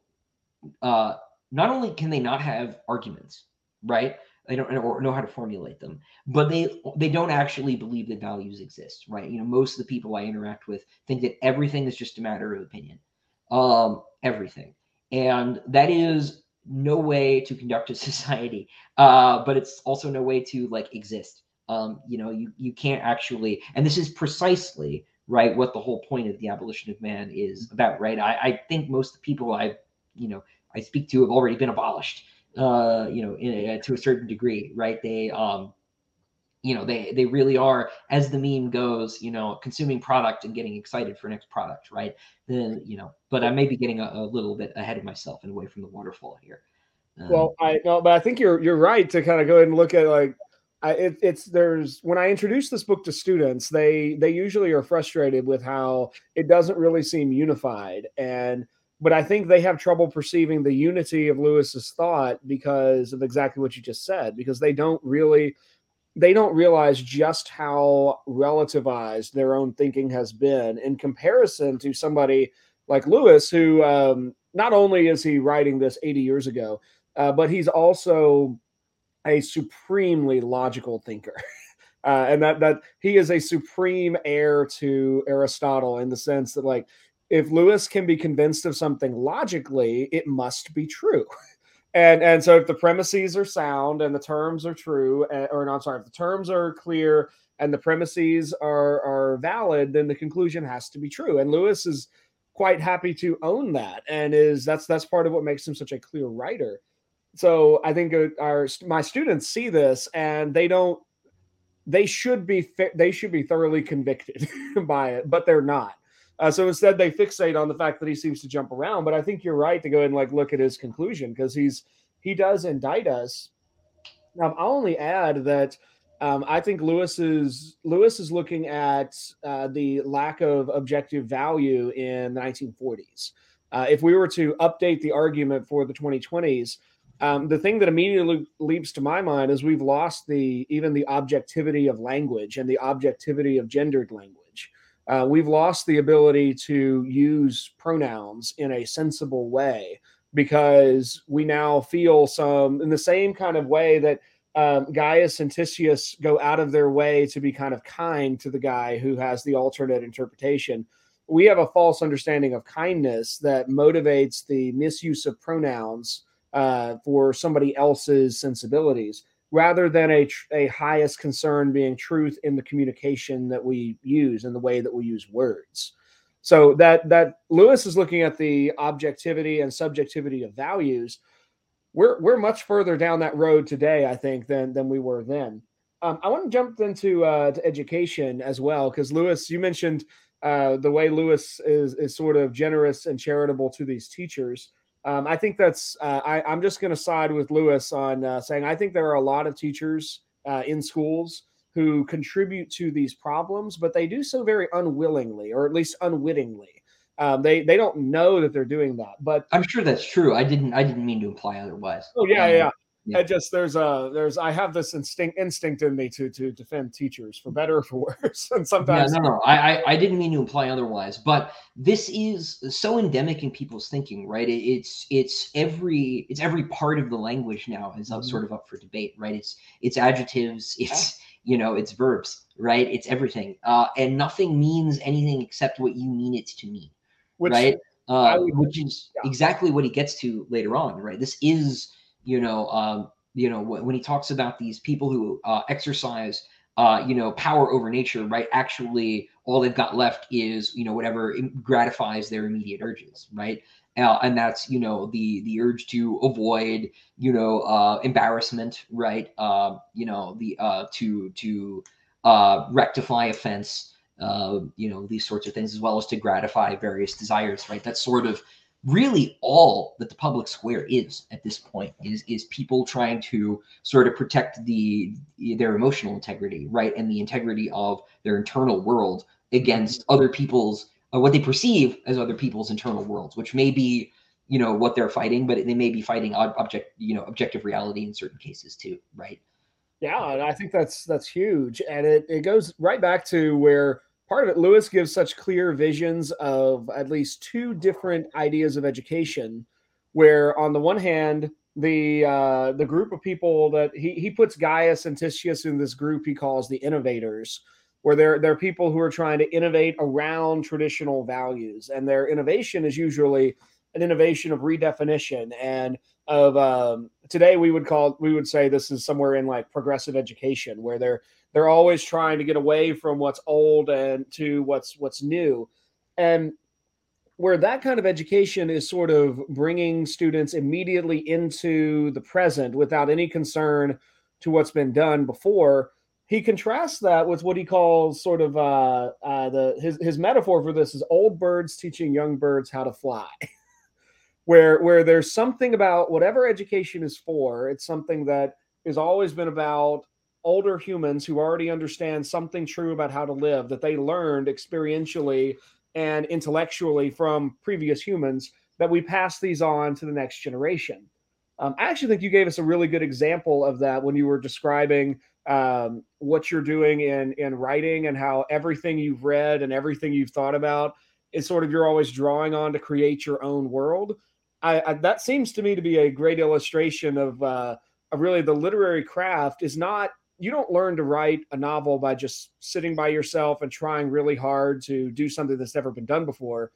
uh, not only can they not have arguments, right? They don't or know how to formulate them, but they they don't actually believe that values exist, right? You know, most of the people I interact with think that everything is just a matter of opinion, um, everything, and that is no way to conduct a society. Uh, but it's also no way to like exist. Um, you know, you you can't actually, and this is precisely right what the whole point of the abolition of man is about, right? I, I think most of the people I, you know, I speak to have already been abolished. Uh, you know, in, uh, to a certain degree, right? They, um, you know, they they really are, as the meme goes, you know, consuming product and getting excited for next product, right? Then, you know, but I may be getting a, a little bit ahead of myself and away from the waterfall here. Um, well, I no, but I think you're you're right to kind of go ahead and look at like I, it, it's there's when I introduce this book to students, they they usually are frustrated with how it doesn't really seem unified and but I think they have trouble perceiving the unity of Lewis's thought because of exactly what you just said, because they don't really they don't realize just how relativized their own thinking has been in comparison to somebody like Lewis, who um, not only is he writing this 80 years ago, uh, but he's also a supremely logical thinker. Uh, and that that he is a supreme heir to Aristotle in the sense that like if Lewis can be convinced of something logically, it must be true. And and so if the premises are sound and the terms are true, or not sorry, if the terms are clear and the premises are are valid, then the conclusion has to be true. And Lewis is quite happy to own that, and is that's that's part of what makes him such a clear writer. So I think our my students see this and they don't they should be they should be thoroughly convicted by it, but they're not uh, so instead, they fixate on the fact that he seems to jump around. But I think you're right to go and like look at his conclusion because he's he does indict us. Um, I'll only add that um, I think Lewis is Lewis is looking at uh, the lack of objective value in the 1940s. Uh, if we were to update the argument for the 2020s, um, the thing that immediately leaps to my mind is we've lost the even the objectivity of language and the objectivity of gendered language. Uh, we've lost the ability to use pronouns in a sensible way because we now feel some in the same kind of way that um, Gaius and Titius go out of their way to be kind of kind to the guy who has the alternate interpretation. We have a false understanding of kindness that motivates the misuse of pronouns uh, for somebody else's sensibilities. Rather than a, a highest concern being truth in the communication that we use and the way that we use words. So that that Lewis is looking at the objectivity and subjectivity of values. We're we're much further down that road today, I think, than than we were then. Um, I want to jump into uh, to education as well because Lewis, you mentioned uh, the way Lewis is is sort of generous and charitable to these teachers. Um, I think that's uh, I, am just going to side with Lewis on uh, saying I think there are a lot of teachers uh, in schools who contribute to these problems, but they do so very unwillingly or at least unwittingly. Um, they they don't know that they're doing that, but I'm sure that's true. I didn't I didn't mean to imply otherwise. Oh yeah, um, yeah. Yeah. I just there's a there's I have this instinct instinct in me to to defend teachers for better or for worse, and sometimes yeah, no no I, I I didn't mean to imply otherwise, but this is so endemic in people's thinking, right? It, it's it's every it's every part of the language now is up, mm-hmm. sort of up for debate, right? It's it's adjectives, it's you know it's verbs, right? It's everything, uh, and nothing means anything except what you mean it to mean, which, right? Uh, which is yeah. exactly what he gets to later on, right? This is you know, um, you know, when he talks about these people who uh, exercise, uh, you know, power over nature, right? Actually, all they've got left is, you know, whatever gratifies their immediate urges, right? Uh, and that's, you know, the the urge to avoid, you know, uh, embarrassment, right? Uh, you know, the uh, to to uh, rectify offense, uh, you know, these sorts of things, as well as to gratify various desires, right? That's sort of really all that the public square is at this point is is people trying to sort of protect the their emotional integrity right and the integrity of their internal world against other people's uh, what they perceive as other people's internal worlds which may be you know what they're fighting but they may be fighting object you know objective reality in certain cases too right? Yeah and i think that's that's huge and it, it goes right back to where part of it, Lewis gives such clear visions of at least two different ideas of education, where on the one hand, the uh, the group of people that he he puts Gaius and Titius in this group he calls the innovators, where they're they're people who are trying to innovate around traditional values, and their innovation is usually an innovation of redefinition and of um, today we would call we would say this is somewhere in like progressive education where they're they're always trying to get away from what's old and to what's what's new. And where that kind of education is sort of bringing students immediately into the present without any concern to what's been done before he contrasts that with what he calls sort of uh, uh, the his, his metaphor for this is old birds teaching young birds how to fly. Where where there's something about whatever education is for it's something that has always been about older humans who already understand something true about how to live that they learned experientially and intellectually from previous humans that we pass these on to the next generation. Um, I actually think you gave us a really good example of that when you were describing um, what you're doing in in writing and how everything you've read and everything you've thought about is sort of you're always drawing on to create your own world. I, I that seems to me to be a great illustration of, uh, of really the literary craft is not you don't learn to write a novel by just sitting by yourself and trying really hard to do something that's never been done before.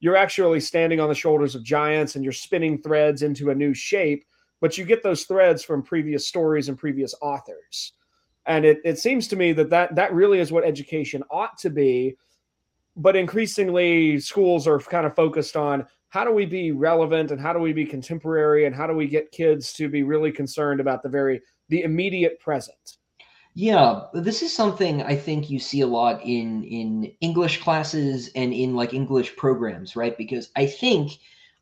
You're actually standing on the shoulders of giants and you're spinning threads into a new shape, but you get those threads from previous stories and previous authors. And it, it seems to me that, that that really is what education ought to be. But increasingly, schools are kind of focused on how do we be relevant and how do we be contemporary and how do we get kids to be really concerned about the very the immediate present yeah, this is something I think you see a lot in in English classes and in like English programs, right? Because I think,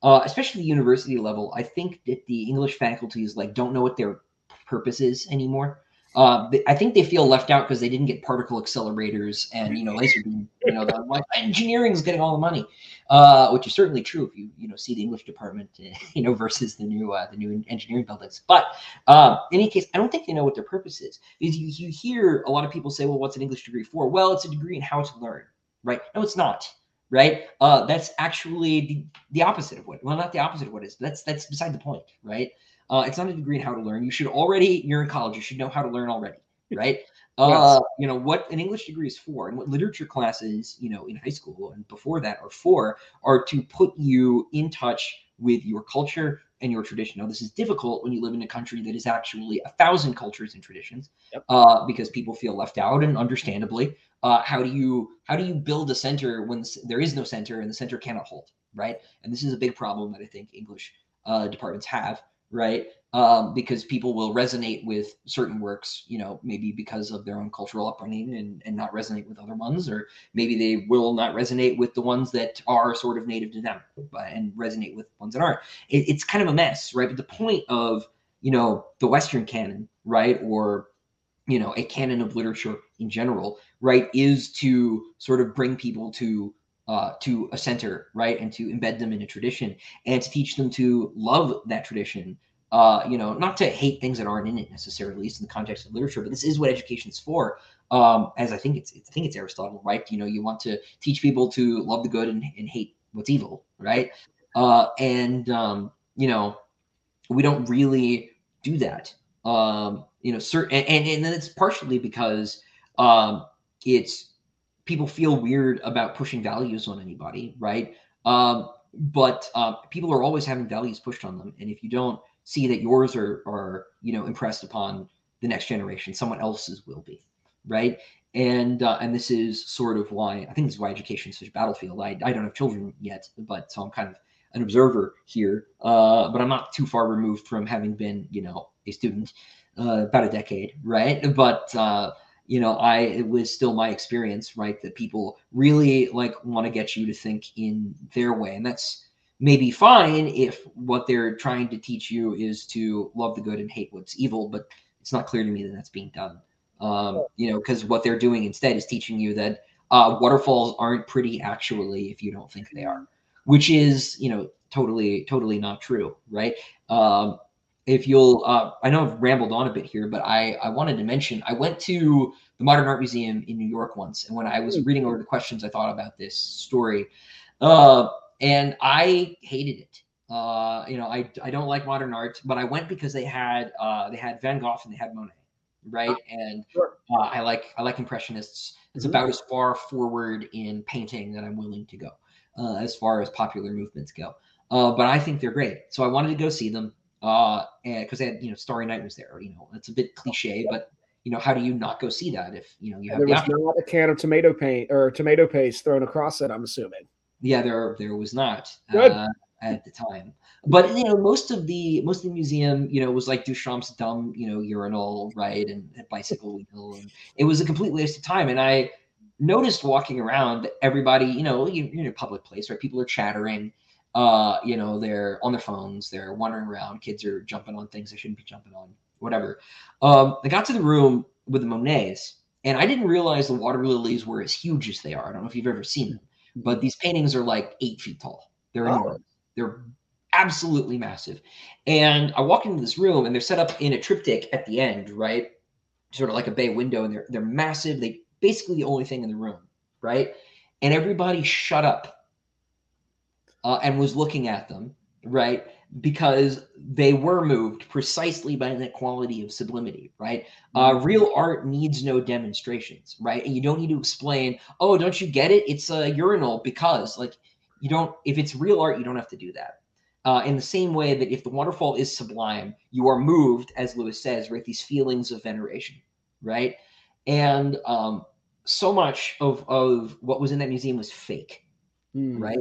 uh, especially the university level, I think that the English faculties like don't know what their purpose is anymore. Uh, I think they feel left out because they didn't get particle accelerators and you know laser beam. You know, the, engineering is getting all the money, uh, which is certainly true if you you know see the English department, you know, versus the new uh, the new engineering buildings. But uh, in any case, I don't think they know what their purpose is Is you, you hear a lot of people say, "Well, what's an English degree for?" Well, it's a degree in how to learn, right? No, it's not. Right. Uh, that's actually the, the opposite of what. Well, not the opposite of what is. That's that's beside the point, right? Uh, it's not a degree in how to learn. You should already, you're in college, you should know how to learn already, right? Uh, yes. You know, what an English degree is for and what literature classes, you know, in high school and before that are for are to put you in touch with your culture and your tradition. Now, this is difficult when you live in a country that is actually a thousand cultures and traditions, Yep. uh, because people feel left out, and understandably, uh, how do you how do you build a center when there is no center and the center cannot hold, right? And this is a big problem that I think English uh, departments have, right? Um, because people will resonate with certain works, you know, maybe because of their own cultural upbringing and, and not resonate with other ones, or maybe they will not resonate with the ones that are sort of native to them but, and resonate with ones that aren't. It, it's kind of a mess, right? But the point of, you know, the Western canon, right? Or, you know, a canon of literature in general, right, is to sort of bring people to uh, to a center, right, and to embed them in a tradition and to teach them to love that tradition. Uh, you know, not to hate things that aren't in it necessarily, at least in the context of literature, but this is what education's for. Um, as I think it's, I think it's Aristotle, right? You know, you want to teach people to love the good and, and hate what's evil, right? Uh, and um, you know, we don't really do that. Um, you know, certain, and, and then it's partially because um, it's people feel weird about pushing values on anybody, right? Um, but uh, people are always having values pushed on them, and if you don't see that yours are are you know impressed upon the next generation, someone else's will be, right? And uh, and this is sort of why I think this is why education is such a battlefield. I I don't have children yet, but so I'm kind of an observer here, uh, but I'm not too far removed from having been, you know, a student uh, about a decade, right? But uh, you know, I it was still my experience, right, that people really like want to get you to think in their way, and that's maybe fine if what they're trying to teach you is to love the good and hate what's evil, but it's not clear to me that that's being done. Um, you know, because what they're doing instead is teaching you that uh, waterfalls aren't pretty actually if you don't think they are which is you know totally totally not true right? Um if you'll uh i know i've rambled on a bit here but i i wanted to mention i went to the modern art museum in new york once and when i was reading over the questions i thought about this story uh and i hated it uh you know i i don't like modern art but i went because they had uh they had van gogh and they had monet right and Sure. uh, i like i like impressionists it's Mhm. about as far forward in painting that i'm willing to go uh, as far as popular movements go. Uh, but I think they're great. So I wanted to go see them uh, because they had, you know, Starry Night was there. You know, it's a bit cliche, but you know, how do you not go see that if you know you have There the was option? not a can of tomato paint or tomato paste thrown across it. I'm assuming. Yeah, there there was not Good. uh, at the time. But you know, most of the most of the museum, you know, was like Duchamp's dumb, you know, urinal, right, and a bicycle wheel, and it was a complete waste of time. And I noticed walking around, everybody, you know, you're in a public place, right? People are chattering, uh, you know, they're on their phones, they're wandering around, kids are jumping on things they shouldn't be jumping on, whatever. Um, I got to the room with the Monets, and I didn't realize the water lilies were as huge as they are. I don't know if you've ever seen them, but these paintings are like eight feet tall. They're Oh. enormous. They're absolutely massive. And I walk into this room, and they're set up in a triptych at the end, right? Sort of like a bay window, and they're they're massive. They basically the only thing in the room, right? And everybody shut up uh, and was looking at them, right? Because they were moved precisely by that quality of sublimity, right? Uh, real art needs no demonstrations, right? And you don't need to explain, oh, don't you get it? It's a urinal because, like, you don't, if it's real art, you don't have to do that. Uh, in the same way that if the waterfall is sublime, you are moved, as Lewis says, right? These feelings of veneration, right? And um, so much of, of what was in that museum was fake, Hmm. right?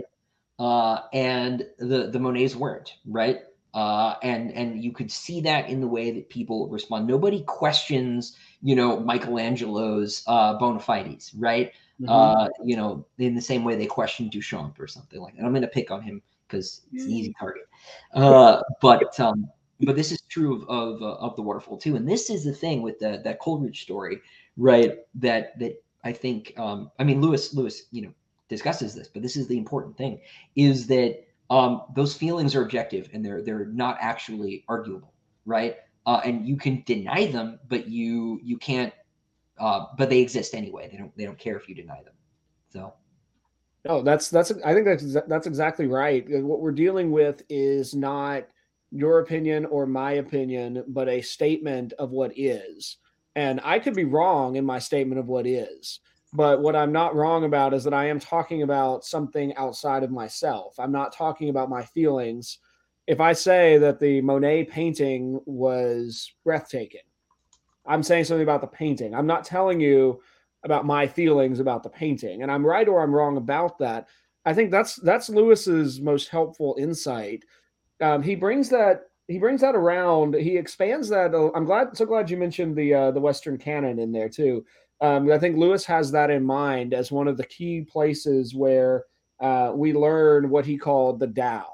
Uh, and the the Monets weren't, right? Uh, and and you could see that in the way that people respond. Nobody questions, you know, Michelangelo's uh, bona fides, right? Mhm. Uh, you know, in the same way they question Duchamp or something like that. I'm going to pick on him because it's an easy target. Uh, but um, but this is true of of, uh, of the waterfall too. And this is the thing with the that Coleridge story, right? That that I think. Um, I mean, Lewis Lewis, you know, discusses this, but this is the important thing: is that um, those feelings are objective and they're they're not actually arguable, right? Uh, and you can deny them, but you you can't. Uh, but they exist anyway. They don't they don't care if you deny them. So No, that's that's. I think that's that's exactly right. What we're dealing with is not your opinion or my opinion, but a statement of what is. And I could be wrong in my statement of what is, but what I'm not wrong about is that I am talking about something outside of myself. I'm not talking about my feelings if I say that the Monet painting was breathtaking, I'm saying something about the painting. I'm not telling you about my feelings about the painting, and I'm right or I'm wrong about that. I think that's that's Lewis's most helpful insight. Um, he brings that he brings that around. He expands that. I'm glad, so glad you mentioned the uh, the Western canon in there too. Um, I think Lewis has that in mind as one of the key places where uh, we learn what he called the Tao.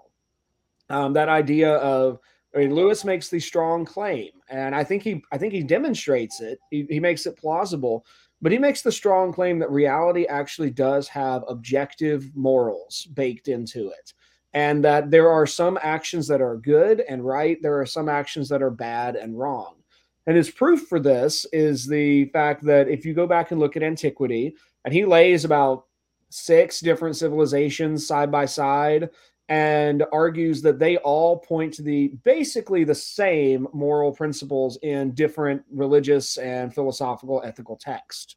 Um, that idea of I mean, Lewis makes the strong claim, and I think he I think he demonstrates it. He, he makes it plausible, but he makes the strong claim that reality actually does have objective morals baked into it and that there are some actions that are good and right there are some actions that are bad and wrong and his proof for this is the fact that if you go back and look at antiquity and he lays about six different civilizations side by side and argues that they all point to the basically the same moral principles in different religious and philosophical ethical texts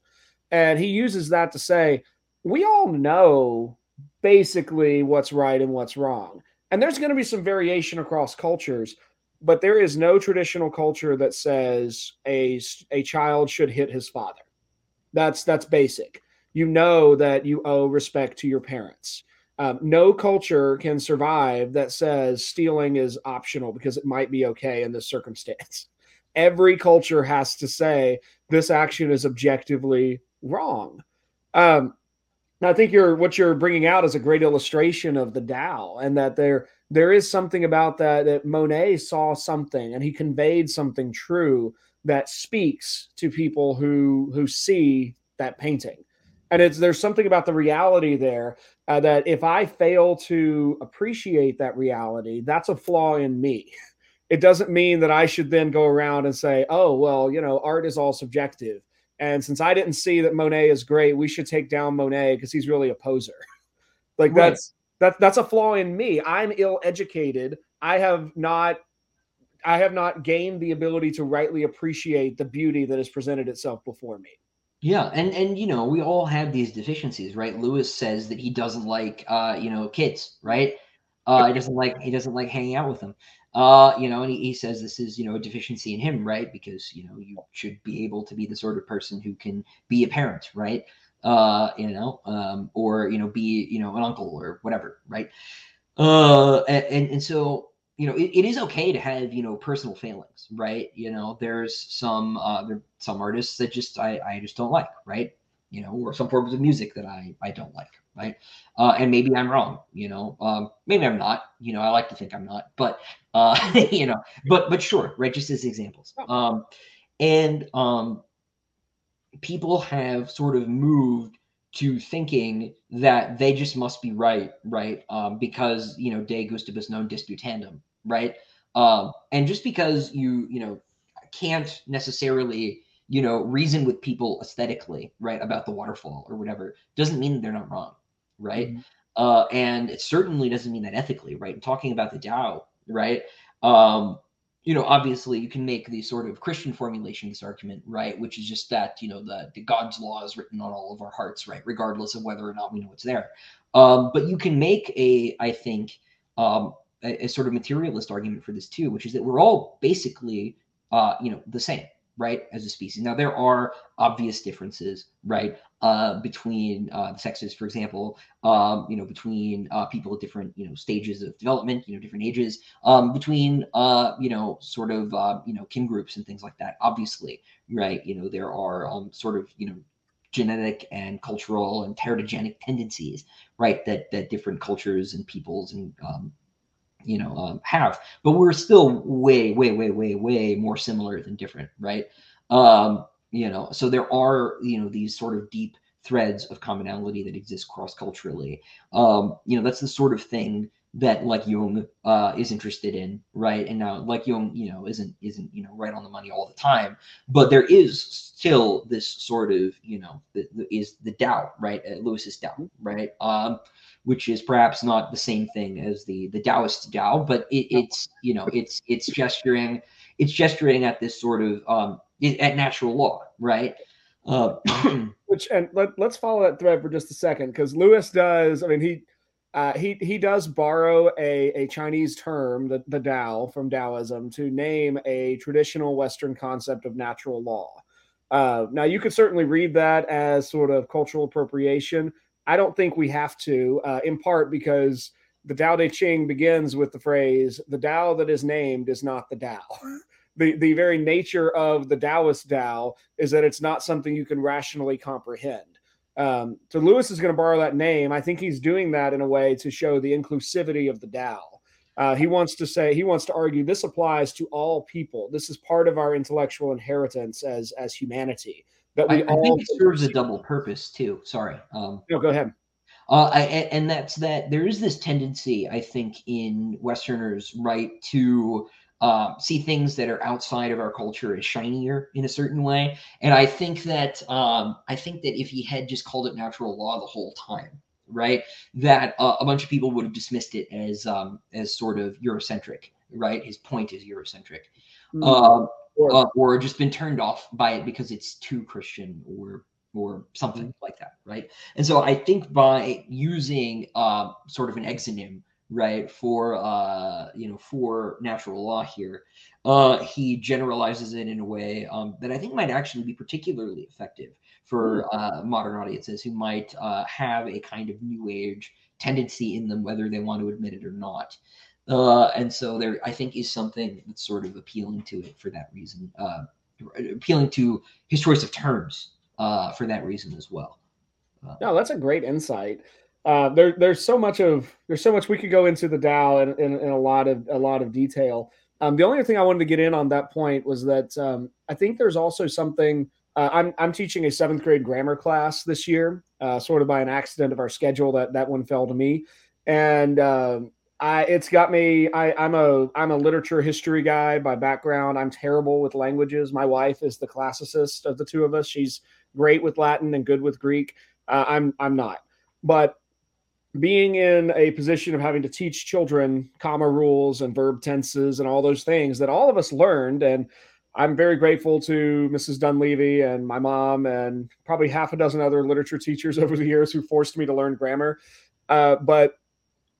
and he uses that to say we all know basically what's right and what's wrong. And there's going to be some variation across cultures, but there is no traditional culture that says a a child should hit his father. That's that's basic. You know that you owe respect to your parents. Um, no culture can survive that says stealing is optional because it might be okay in this circumstance. Every culture has to say this action is objectively wrong. Um, I think you're what you're bringing out is a great illustration of the Tao, and that there there is something about that that Monet saw something, and he conveyed something true that speaks to people who who see that painting, and it's there's something about the reality there uh, that if I fail to appreciate that reality, that's a flaw in me. It doesn't mean that I should then go around and say, oh well, you know, art is all subjective and since I didn't see that Monet is great, we should take down Monet because he's really a poser. like right. that's that that's a flaw in me. I'm ill educated. I have not I have not gained the ability to rightly appreciate the beauty that has presented itself before me. Yeah, and and you know we all have these deficiencies, right? Lewis says that he doesn't like uh, you know kids, right? Uh, he doesn't like he doesn't like hanging out with them. Uh, you know, and he, he says this is, you know, a deficiency in him, right? Because, you know, you should be able to be the sort of person who can be a parent, right? Uh, you know, um, or, you know, be, you know, an uncle or whatever, right? Uh, and, and so, you know, it, it is okay to have, you know, personal failings, right? You know, there's some, uh, there, some artists that just, I, I just don't like, right? You know, or some forms of music that I, I don't like, right? Uh, and maybe I'm wrong, you know, um, maybe I'm not, you know, I like to think I'm not, but, uh, you know, but, but sure, right. Just as examples. Um, and, um, people have sort of moved to thinking that they just must be right, right? Um, because, you know, de gustibus non disputandum, right? Um, and just because you, you know, can't necessarily, you know, reason with people aesthetically, right, about the waterfall or whatever, doesn't mean they're not wrong right? Mm-hmm. Uh, and it certainly doesn't mean that ethically, right? And talking about the Tao, right? Um, you know, obviously you can make the sort of Christian formulation of this argument, right? Which is just that, you know, the, the God's law is written on all of our hearts, right? Regardless of whether or not we know it's there. Um, but you can make a, I think, um, a, a, sort of materialist argument for this too, which is that we're all basically, uh, you know, the same, right, as a species. Now, there are obvious differences, right, uh, between uh, the sexes, for example, um, you know, between uh, people at different, you know, stages of development, you know, different ages, um, between, uh, you know, sort of, uh, you know, kin groups and things like that. Obviously, right, you know, there are um, sort of, you know, genetic and cultural and teratogenic tendencies, right, that that different cultures and peoples and um, you know um, have but we're still way way way way way more similar than different right? Um you know so there are you know these sort of deep threads of commonality that exist cross culturally um you know that's the sort of thing that like Jung uh, is interested in, right? And now like Jung, you know, isn't isn't you know right on the money all the time, but there is still this sort of you know the, the is the Tao, right? Uh, Lewis's Tao, right? Um, which is perhaps not the same thing as the the Taoist Tao, but it, it's you know it's it's gesturing it's gesturing at this sort of um, at natural law, right? Uh, which and let, let's follow that thread for just a second because Lewis does. I mean, he uh, he he does borrow a, a Chinese term, the, the Tao from Taoism, to name a traditional Western concept of natural law. Uh, now, you could certainly read that as sort of cultural appropriation. I don't think we have to, uh, in part because the Tao Te Ching begins with the phrase, the Tao that is named is not the Tao. The, the very nature of the Taoist Tao is that it's not something you can rationally comprehend. Um, so Lewis is going to borrow that name. I think he's doing that in a way to show the inclusivity of the Tao. Uh, he wants to say he wants to argue this applies to all people. This is part of our intellectual inheritance as as humanity. That we I, all I think it serves a double purpose too. Sorry. Um, no, go ahead. Uh, I, and that's that there is this tendency, I think, in Westerners, right, to uh, see things that are outside of our culture as shinier in a certain way. And I think that um, I think that if he had just called it natural law the whole time, right, that uh, a bunch of people would have dismissed it as um, as sort of Eurocentric, right? His point is Eurocentric, mm-hmm. uh, or, or just been turned off by it because it's too Christian or or something mm-hmm. like that, right? And so I think by using uh, sort of an exonym, right, for uh, you know for natural law here, uh, he generalizes it in a way um, that I think might actually be particularly effective for mm. uh, modern audiences who might uh, have a kind of new age tendency in them, whether they want to admit it or not. Uh, and so there, I think, is something that's sort of appealing to it for that reason, uh, appealing to his choice of terms uh, for that reason as well. Uh, no, that's a great insight. Uh, there, there's so much of there's so much we could go into the Tao in, in, in a lot of a lot of detail. Um, the only thing I wanted to get in on that point was that um, I think there's also something. Uh, I'm I'm teaching a seventh grade grammar class this year, uh, sort of by an accident of our schedule that that one fell to me, and um, I it's got me. I, I'm a I'm a literature history guy by background. I'm terrible with languages. My wife is the classicist of the two of us. She's great with Latin and good with Greek. Uh, I'm I'm not, but being in a position of having to teach children comma rules and verb tenses and all those things that all of us learned. And i'm very grateful to mrs dunleavy and my mom and probably half a dozen other literature teachers over the years who forced me to learn grammar. Uh, but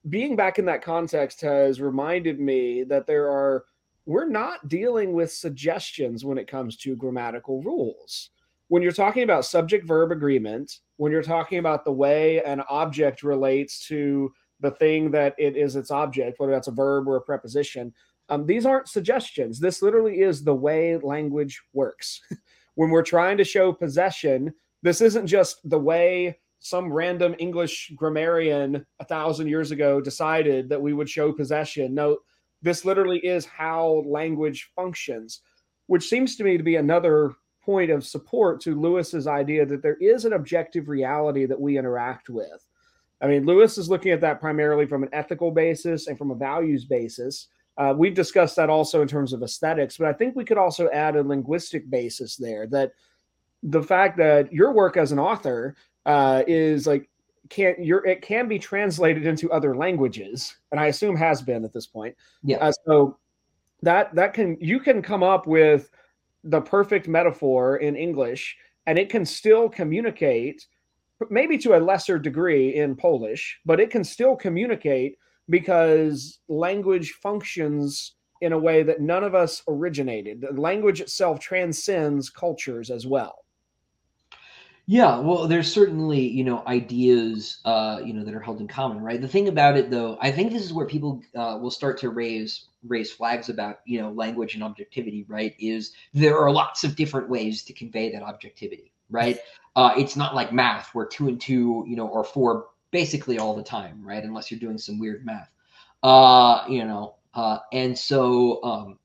being back in that context has reminded me that there are we're not dealing with suggestions when it comes to grammatical rules when you're talking about subject verb agreement, when you're talking about the way an object relates to the thing that it is its object, whether that's a verb or a preposition, um, these aren't suggestions. This literally is the way language works. when we're trying to show possession, this isn't just the way some random English grammarian a thousand years ago decided that we would show possession. No, this literally is how language functions, which seems to me to be another point of support to Lewis's idea that there is an objective reality that we interact with. I mean, Lewis is looking at that primarily from an ethical basis and from a values basis. Uh, we've discussed that also in terms of aesthetics, but I think we could also add a linguistic basis there that the fact that your work as an author uh, is like can't your it can be translated into other languages, and I assume has been at this point. Yeah. Uh, so that that can you can come up with the perfect metaphor in English, and it can still communicate, maybe to a lesser degree in Polish, but it can still communicate because language functions in a way that none of us originated. The language itself transcends cultures as well. Yeah, well, there's certainly you know ideas uh, you know that are held in common, right? The thing about it, though, I think this is where people uh, will start to raise raise flags about you know language and objectivity, right? Is there are lots of different ways to convey that objectivity, right? Uh, it's not like math where two and two, you know, are four basically all the time, right? Unless you're doing some weird math, uh, you know, uh, and so um,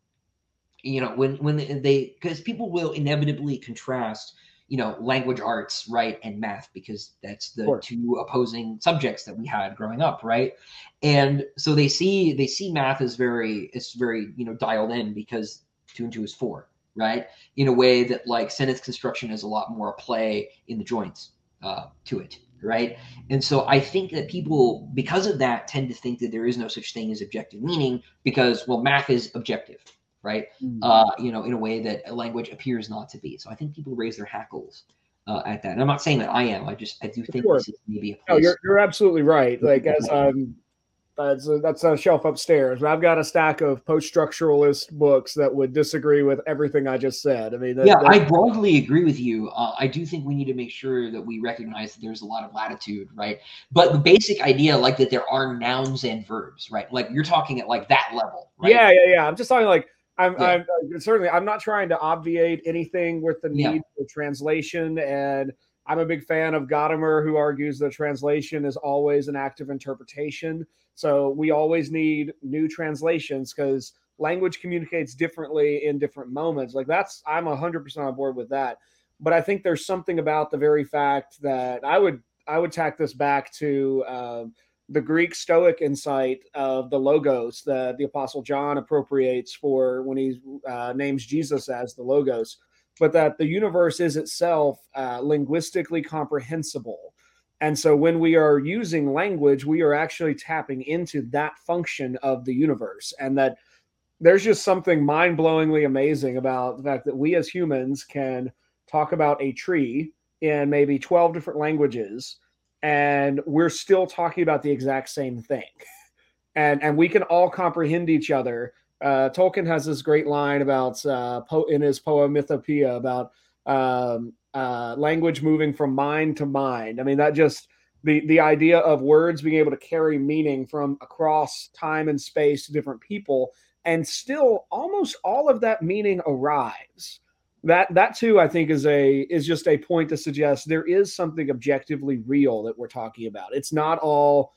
you know when when they because people will inevitably contrast you know language arts right and math because that's the two opposing subjects that we had growing up right? And so they see they see math as very it's very you know dialed in because two and two is four right? In a way that like sentence construction is a lot more play in the joints uh, to it right? And so i think that people because of that tend to think that there is no such thing as objective meaning because well math is objective right? Mm-hmm. Uh, you know, in a way that language appears not to be. So I think people raise their hackles uh, at that. And I'm not saying that I am. I just I do think Sure. this is maybe a place. No, you're you're absolutely right. Like as um, that's a, that's a shelf upstairs. I've got a stack of post-structuralist books that would disagree with everything I just said. I mean, that, yeah, that- I broadly agree with you. Uh, I do think we need to make sure that we recognize that there's a lot of latitude, right? But the basic idea, like that there are nouns and verbs, right? Like you're talking at like that level, right? Yeah, yeah, yeah. I'm just talking like I'm, Yeah. I'm uh, certainly I'm not trying to obviate anything with the Yeah. need for translation, and I'm a big fan of Gadamer, who argues that translation is always an act of interpretation. So we always need new translations because language communicates differently in different moments. Like that's I'm 100% on board with that. But I think there's something about the very fact that I would I would tack this back to. Um, the Greek Stoic insight of the logos that the Apostle John appropriates for when he uh, names Jesus as the logos, but that the universe is itself uh, linguistically comprehensible. And so when we are using language, we are actually tapping into that function of the universe. And that there's just something mind blowingly amazing about the fact that we as humans can talk about a tree in maybe 12 different languages and we're still talking about the exact same thing. And and we can all comprehend each other. Uh, tolkien has this great line about uh, po- in his poem mythopoeia about um, uh, language moving from mind to mind. I mean that just the the idea of words being able to carry meaning from across time and space to different people and still almost all of that meaning arrives that that too i think is a is just a point to suggest there is something objectively real that we're talking about. It's not all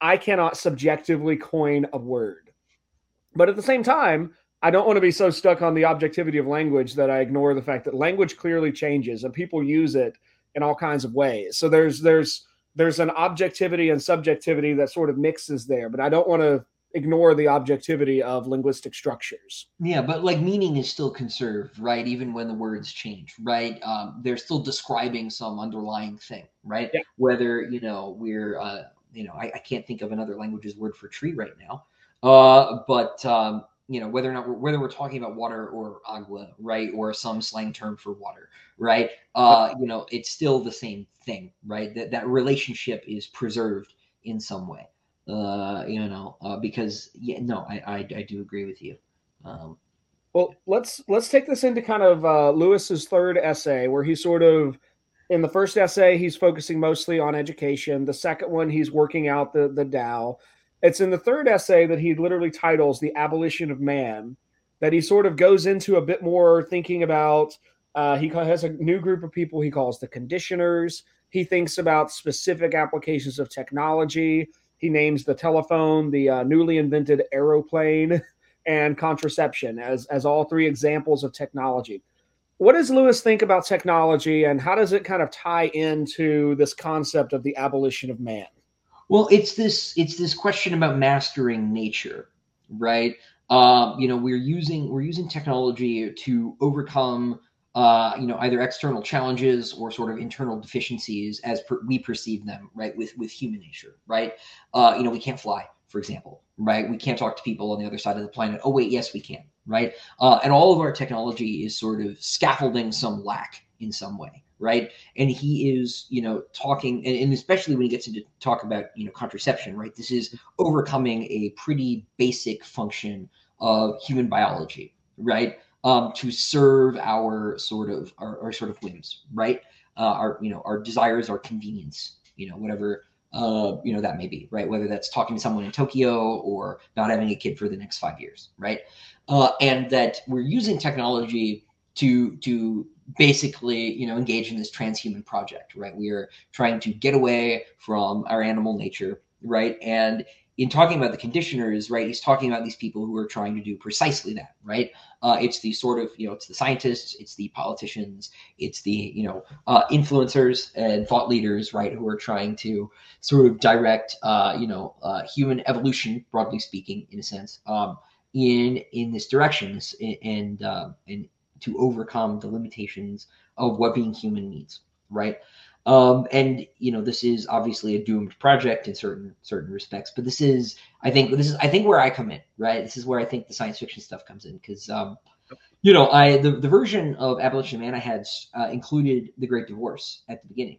i cannot subjectively coin a word. But at the same time i don't want to be so stuck on the objectivity of language that i ignore the fact that language clearly changes and people use it in all kinds of ways. So there's there's there's an objectivity and subjectivity that sort of mixes there but i don't want to ignore the objectivity of linguistic structures Yeah, but like meaning is still conserved, right? Even when the words change, right? Um, they're still describing some underlying thing, right? Yeah. Whether you know we're, uh, you know, I, I can't think of another language's word for tree right now, uh, but um, you know whether or not we're, whether we're talking about water or agua, right, or some slang term for water, right? Uh, you know, it's still the same thing, right? That that relationship is preserved in some way, uh, you know, uh, because yeah, no, I, I I do agree with you. Um, Well, let's let's take this into kind of uh, Lewis's third essay, where he sort of, in the first essay, he's focusing mostly on education. The second one, he's working out the the Tao. It's in the third essay that he literally titles "The Abolition of Man," that he sort of goes into a bit more thinking about. Uh, he has a new group of people he calls the conditioners. He thinks about specific applications of technology. He names the telephone, the uh, newly invented aeroplane and contraception as as all three examples of technology. What does Lewis think about technology, and how does it kind of tie into this concept of the abolition of man? Well, it's this it's this question about mastering nature, right? Um, you know, we're using we're using technology to overcome uh, you know either external challenges or sort of internal deficiencies as per, we perceive them, right? With with human nature, right? Uh, you know, we can't fly, for example, right? We can't talk to people on the other side of the planet. Oh wait, yes, we can, right? Uh, and all of our technology is sort of scaffolding some lack in some way, right? and he is you know talking and, and especially when he gets into talk about you know contraception right this is overcoming a pretty basic function of human biology right um, to serve our sort of our, our sort of whims right? Uh, our you know our desires our convenience you know whatever uh, you know that may be right? Whether that's talking to someone in tokyo or not having a kid for the next five years right? Uh, and that we're using technology to to basically you know engage in this transhuman project right? We are trying to get away from our animal nature right? And in talking about the conditioners right he's talking about these people who are trying to do precisely that right uh, it's the sort of you know it's the scientists it's the politicians it's the you know uh, influencers and thought leaders right who are trying to sort of direct uh, you know uh, human evolution broadly speaking in a sense um, in in this direction and um, and to overcome the limitations of what being human means, right? Um, and you know, this is obviously a doomed project in certain certain respects, but this is, I think, this is, I think, where I come in, right? This is where I think the science fiction stuff comes in, because, um, you know, I the, the version of Abolition Man I had uh, included the Great Divorce at the beginning,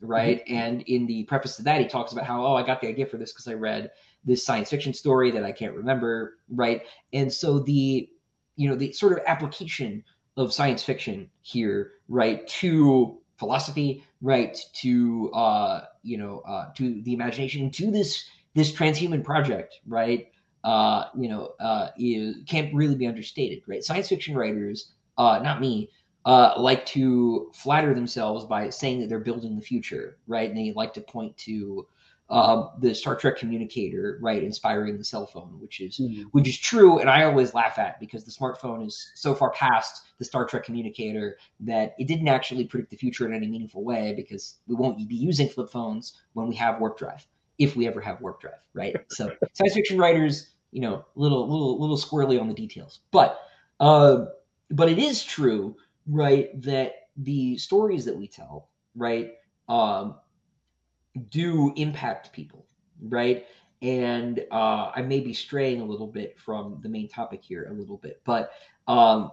right? Mm-hmm. And in the preface to that, he talks about how, oh, I got the idea for this because I read this science fiction story that I can't remember, right? And so the, you know, the sort of application of science fiction here, right, to philosophy, right, to uh, you know, uh, to the imagination, to this this transhuman project, right, uh, you know, uh, is, can't really be understated, right? Science fiction writers, uh, not me, uh, like to flatter themselves by saying that they're building the future, right? And they like to point to uh, the Star Trek communicator, right, inspiring the cell phone, which is mm-hmm. which is true, and I always laugh at because the smartphone is so far past the Star Trek communicator that it didn't actually predict the future in any meaningful way because we won't be using flip phones when we have warp drive, if we ever have warp drive, right? so science fiction writers, you know, little little little squirrely on the details, but uh, but it is true right? That the stories that we tell, right, um, do impact people, right? And uh, I may be straying a little bit from the main topic here a little bit, but um,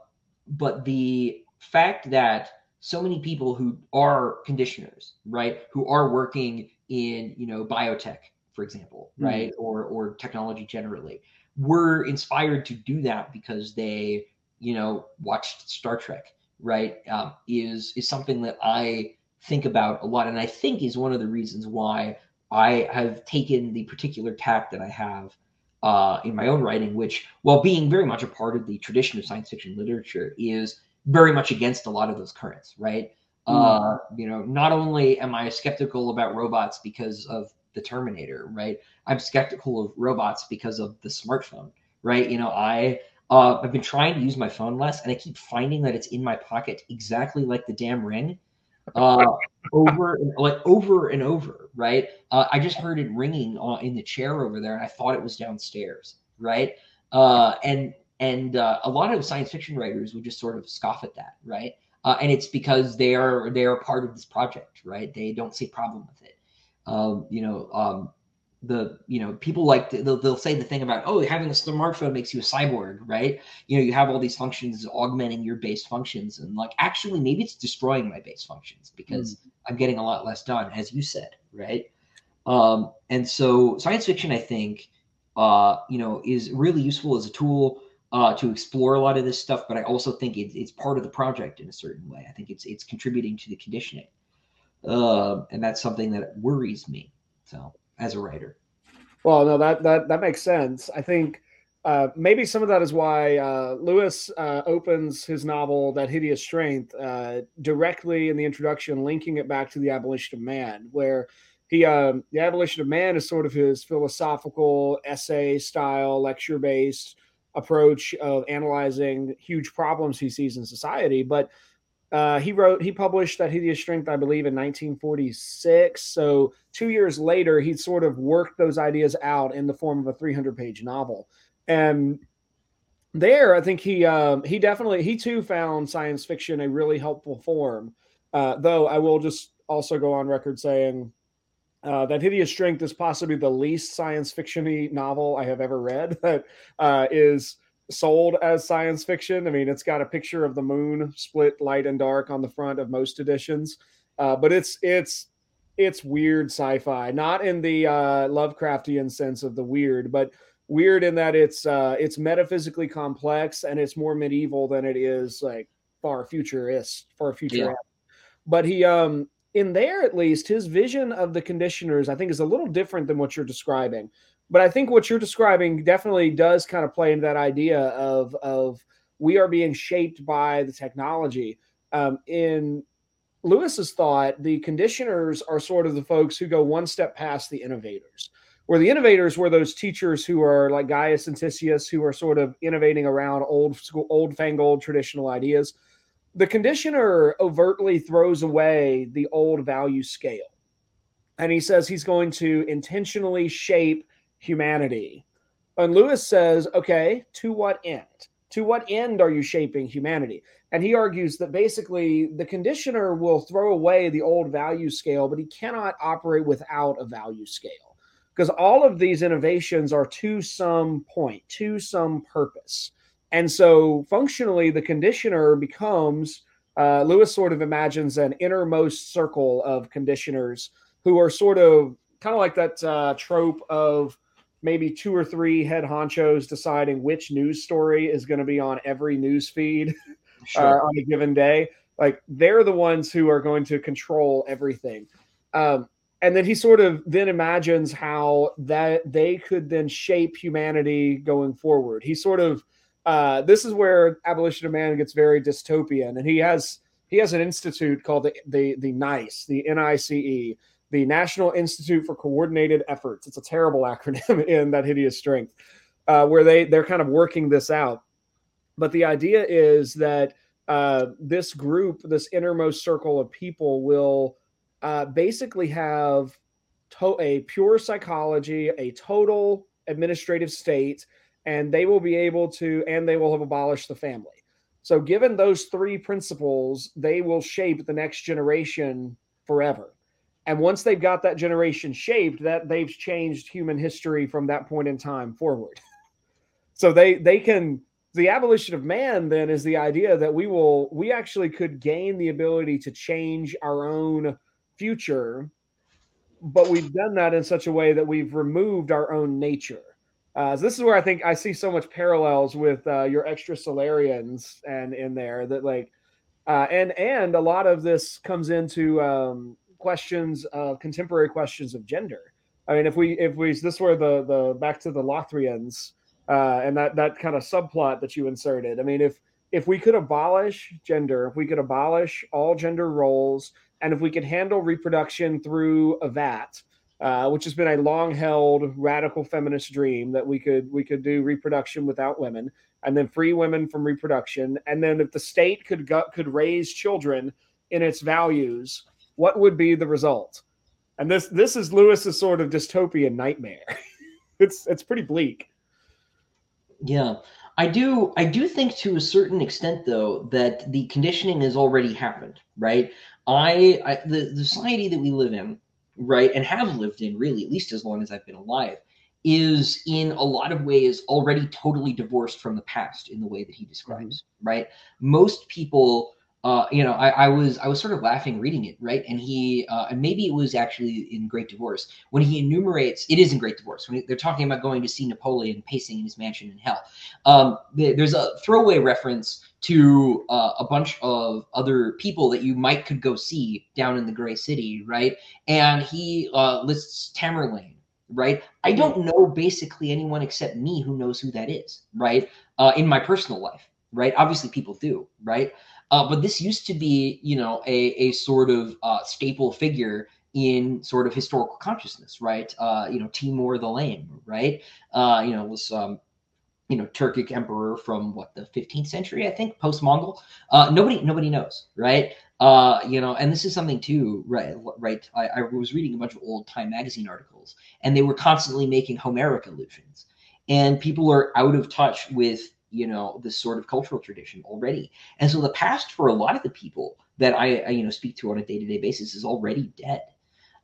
but the fact that so many people who are conditioners, right, who are working in you know biotech, for example, mm-hmm. right, or or technology generally, were inspired to do that because they you know watched Star Trek right, um, is is something that I think about a lot, and I think is one of the reasons why I have taken the particular tack that I have uh, in my own writing, which, while being very much a part of the tradition of science fiction literature, is very much against a lot of those currents, right? Mm. Uh, you know, not only am I skeptical about robots because of the Terminator, right? I'm skeptical of robots because of the smartphone, right? You know, I uh, I've been trying to use my phone less, and I keep finding that it's in my pocket exactly like the damn ring, uh, over and, like over and over. Right? Uh, I just heard it ringing in the chair over there, and I thought it was downstairs. Right? Uh, and and uh, a lot of science fiction writers would just sort of scoff at that. Right? Uh, and it's because they are they are part of this project. Right? They don't see problem with it. Um, you know. Um, the you know people like to, they'll, they'll say the thing about oh having a smartphone makes you a cyborg right? You know you have all these functions augmenting your base functions and like actually maybe it's destroying my base functions because mm. i'm getting a lot less done as you said right? Um and so science fiction i think uh you know is really useful as a tool uh to explore a lot of this stuff but i also think it, it's part of the project in a certain way. I think it's it's contributing to the conditioning. Uh, and that's something that worries me so as a writer. Well, no, that that that makes sense. I think uh, maybe some of that is why uh, Lewis uh, opens his novel "That Hideous Strength" uh, directly in the introduction, linking it back to the abolition of man, where he um, the abolition of man is sort of his philosophical essay style, lecture based approach of analyzing huge problems he sees in society, but uh, he wrote, he published that hideous strength, I believe, in 1946. So two years later, he sort of worked those ideas out in the form of a 300 page novel. And there, I think he um, he definitely he too found science fiction a really helpful form. Uh, though I will just also go on record saying uh, that Hideous Strength is possibly the least science fictiony novel I have ever read. That uh, is sold as science fiction. I mean, it's got a picture of the moon split light and dark on the front of most editions, uh, but it's it's it's weird sci-fi, not in the uh, Lovecraftian sense of the weird, but weird in that it's uh, it's metaphysically complex and it's more medieval than it is like far futurist, far future. Yeah. But he um in there at least his vision of the conditioners I think is a little different than what you're describing but I think what you're describing definitely does kind of play into that idea of of we are being shaped by the technology. Um, in Lewis's thought, the conditioners are sort of the folks who go one step past the innovators. Where the innovators were those teachers who are like Gaius and Titius, who are sort of innovating around old school, old fangled traditional ideas. The conditioner overtly throws away the old value scale. And he says he's going to intentionally shape humanity. And Lewis says, okay, to what end? To what end are you shaping humanity? And he argues that basically the conditioner will throw away the old value scale, but he cannot operate without a value scale because all of these innovations are to some point, to some purpose. And so functionally, the conditioner becomes uh, Lewis sort of imagines an innermost circle of conditioners who are sort of kind of like that uh, trope of maybe two or three head honchos deciding which news story is going to be on every news feed uh, sure. uh, on a given day. Like they're the ones who are going to control everything. Um, and then he sort of then imagines how that they could then shape humanity going forward. He sort of uh, this is where abolition of man gets very dystopian, and he has he has an institute called the the the NICE, the NICE, the National Institute for Coordinated Efforts. It's a terrible acronym in that hideous strength, uh, where they they're kind of working this out. But the idea is that uh, this group, this innermost circle of people, will uh, basically have to- a pure psychology, a total administrative state, and they will be able to, and they will have abolished the family. So, given those three principles, they will shape the next generation forever. And once they've got that generation shaped, that they've changed human history from that point in time forward. so they they can the abolition of man then is the idea that we will we actually could gain the ability to change our own future but we've done that in such a way that we've removed our own nature uh, so this is where I think I see so much parallels with uh, your Extrasolarians and in there that like, uh, and and a lot of this comes into um, questions, of contemporary questions of gender. I mean, if we if we this were the the back to the Lothrians uh, and that that kind of subplot that you inserted. I mean, if if we could abolish gender, if we could abolish all gender roles, and if we could handle reproduction through a vat, uh, which has been a long-held radical feminist dream that we could we could do reproduction without women and then free women from reproduction and then if the state could go, could raise children in its values what would be the result? And this this is lewis's sort of dystopian nightmare. It's it's pretty bleak. Yeah. I do i do think to a certain extent though that the conditioning has already happened right? I, I the, the society that we live in right, and have lived in really at least as long as I've been alive, is in a lot of ways already totally divorced from the past in the way that he describes, mm-hmm. right? Most people uh, you know, I, I, was I was sort of laughing reading it, right? And he uh, and maybe it was actually in Great Divorce when he enumerates. It is in Great Divorce when they're talking about going to see Napoleon pacing in his mansion in hell. Um, there's a throwaway reference to uh, a bunch of other people that you might could go see down in the Gray City, right? And he uh, lists Tamerlane, right? I don't mm-hmm. know basically anyone except me who knows who that is, right? Uh, in my personal life, right? Obviously, people do, right? Uh, but this used to be, you know, a, a sort of uh, staple figure in sort of historical consciousness, right? Uh, you know, Timur the Lame, right? Uh, you know, was um, you know Turkic emperor from what the 15th century, I think, post Mongol. Uh, nobody nobody knows, right? Uh, you know, and this is something too, right? Right. I, I was reading a bunch of old Time magazine articles, and they were constantly making Homeric allusions, and people are out of touch with you know this sort of cultural tradition already. And so the past for a lot of the people that i, I you know speak to on a day-to-day basis is already dead.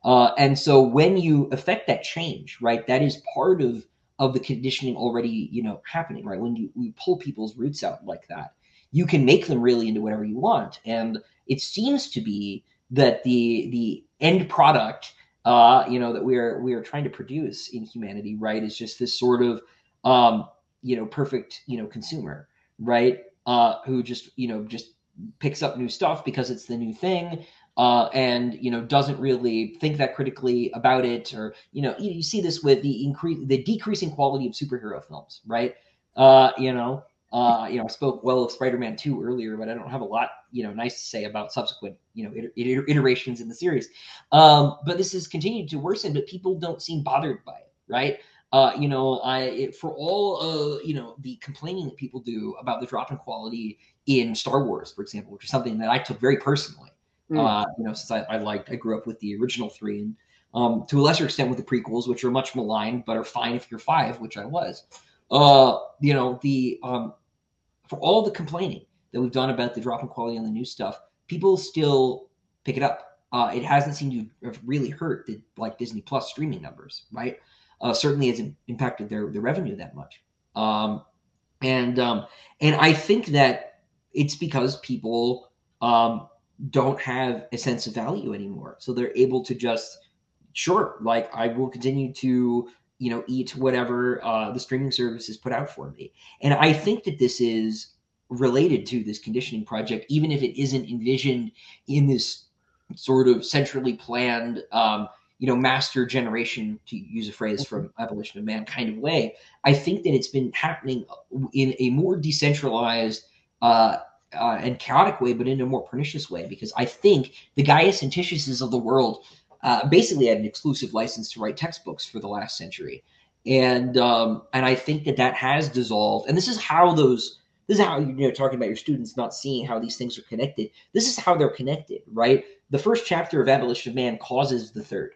Uh, and so when you affect that change right that is part of of the conditioning already you know happening right? When you, you pull people's roots out like that you can make them really into whatever you want. And it seems to be that the the end product uh, you know that we are we are trying to produce in humanity right is just this sort of um, you know perfect you know consumer right uh who just you know just picks up new stuff because it's the new thing uh, and you know doesn't really think that critically about it or you know you, you see this with the increase the decreasing quality of superhero films right uh, you know uh, you know, I spoke well of Spider-Man 2 earlier, but I don't have a lot, you know, nice to say about subsequent, you know, iter- iter- iterations in the series. Um, but this has continued to worsen, but people don't seem bothered by it, right? Uh, you know, I it, for all uh, you know the complaining that people do about the drop in quality in Star Wars, for example, which is something that I took very personally. Mm. Uh, you know, since I, I liked, I grew up with the original three, and um, to a lesser extent with the prequels, which are much maligned, but are fine if you're five, which I was. Uh, you know, the um, for all the complaining that we've done about the drop in quality on the new stuff, people still pick it up. Uh, it hasn't seemed to have really hurt the like Disney Plus streaming numbers, right? Uh, certainly hasn't impacted their their revenue that much. Um, and um, and I think that it's because people um, don't have a sense of value anymore, so they're able to just sure, like I will continue to you know eat whatever uh, the streaming services put out for me, and I think that this is related to this conditioning project, even if it isn't envisioned in this sort of centrally planned um, you know, master generation, to use a phrase from mm-hmm. Abolition of Man kind of way, I think that it's been happening in a more decentralized uh, uh, and chaotic way, but in a more pernicious way, because I think the Gaius and Titiuses of the world uh, basically had an exclusive license to write textbooks for the last century. And um, and I think that that has dissolved. And this is how those this is how you know talking about your students not seeing how these things are connected. This is how they're connected, right? The first chapter of Abolition of Man causes the third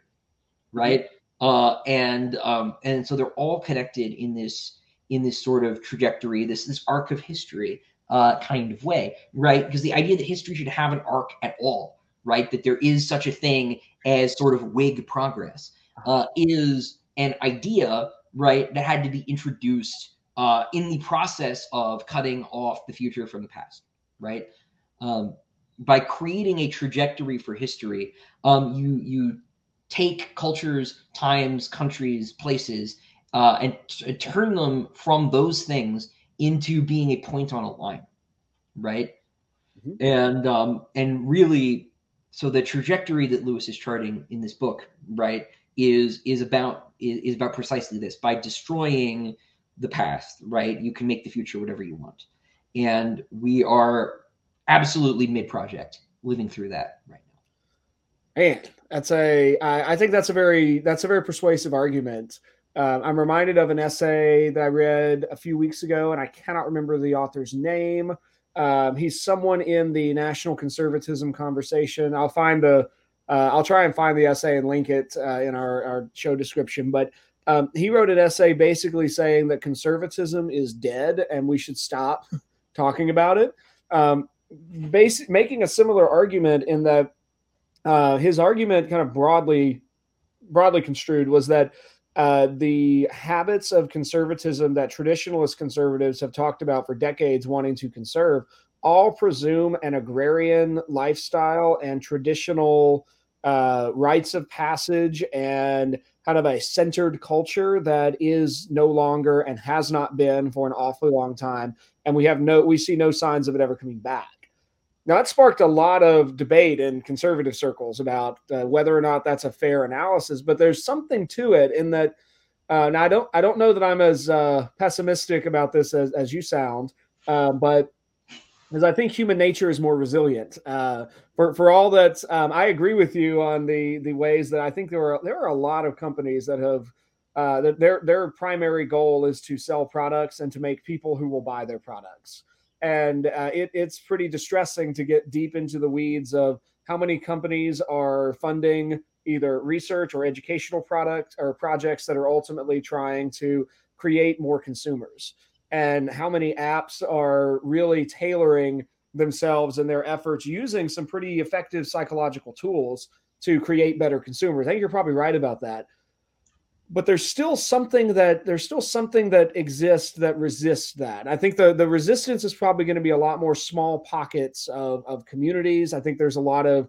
right? Uh, and um, and so they're all connected in this in this sort of trajectory, this this arc of history uh, kind of way, right? Because the idea that history should have an arc at all, right? That there is such a thing as sort of Whig progress uh, is an idea, right? That had to be introduced uh, in the process of cutting off the future from the past, right? Um, by creating a trajectory for history, um, you you take cultures, times, countries, places, uh, and t- turn them from those things into being a point on a line, right? Mm-hmm. And um, and really, so the trajectory that Lewis is charting in this book, right, is is about is, is about precisely this. By destroying the past, right, you can make the future whatever you want, and we are absolutely mid project living through that right now. And that's a. I, I think that's a very that's a very persuasive argument. Uh, I'm reminded of an essay that I read a few weeks ago, and I cannot remember the author's name. Um, he's someone in the national conservatism conversation. I'll find the. Uh, I'll try and find the essay and link it uh, in our, our show description. But um, he wrote an essay basically saying that conservatism is dead and we should stop talking about it. Um, basic, making a similar argument in that uh, his argument, kind of broadly broadly construed, was that uh, the habits of conservatism that traditionalist conservatives have talked about for decades, wanting to conserve, all presume an agrarian lifestyle and traditional uh, rites of passage and kind of a centered culture that is no longer and has not been for an awfully long time. And we have no we see no signs of it ever coming back now, that sparked a lot of debate in conservative circles about uh, whether or not that's a fair analysis. But there's something to it in that. Uh, now, I don't, I don't know that I'm as uh, pessimistic about this as, as you sound, uh, but because I think human nature is more resilient. Uh, for for all that, um, I agree with you on the the ways that I think there are there are a lot of companies that have uh, that their their primary goal is to sell products and to make people who will buy their products and uh, it, it's pretty distressing to get deep into the weeds of how many companies are funding either research or educational products or projects that are ultimately trying to create more consumers and how many apps are really tailoring themselves and their efforts using some pretty effective psychological tools to create better consumers. I think you're probably right about that but there's still something that there's still something that exists that resists that. I think the the resistance is probably going to be a lot more small pockets of of communities. I think there's a lot of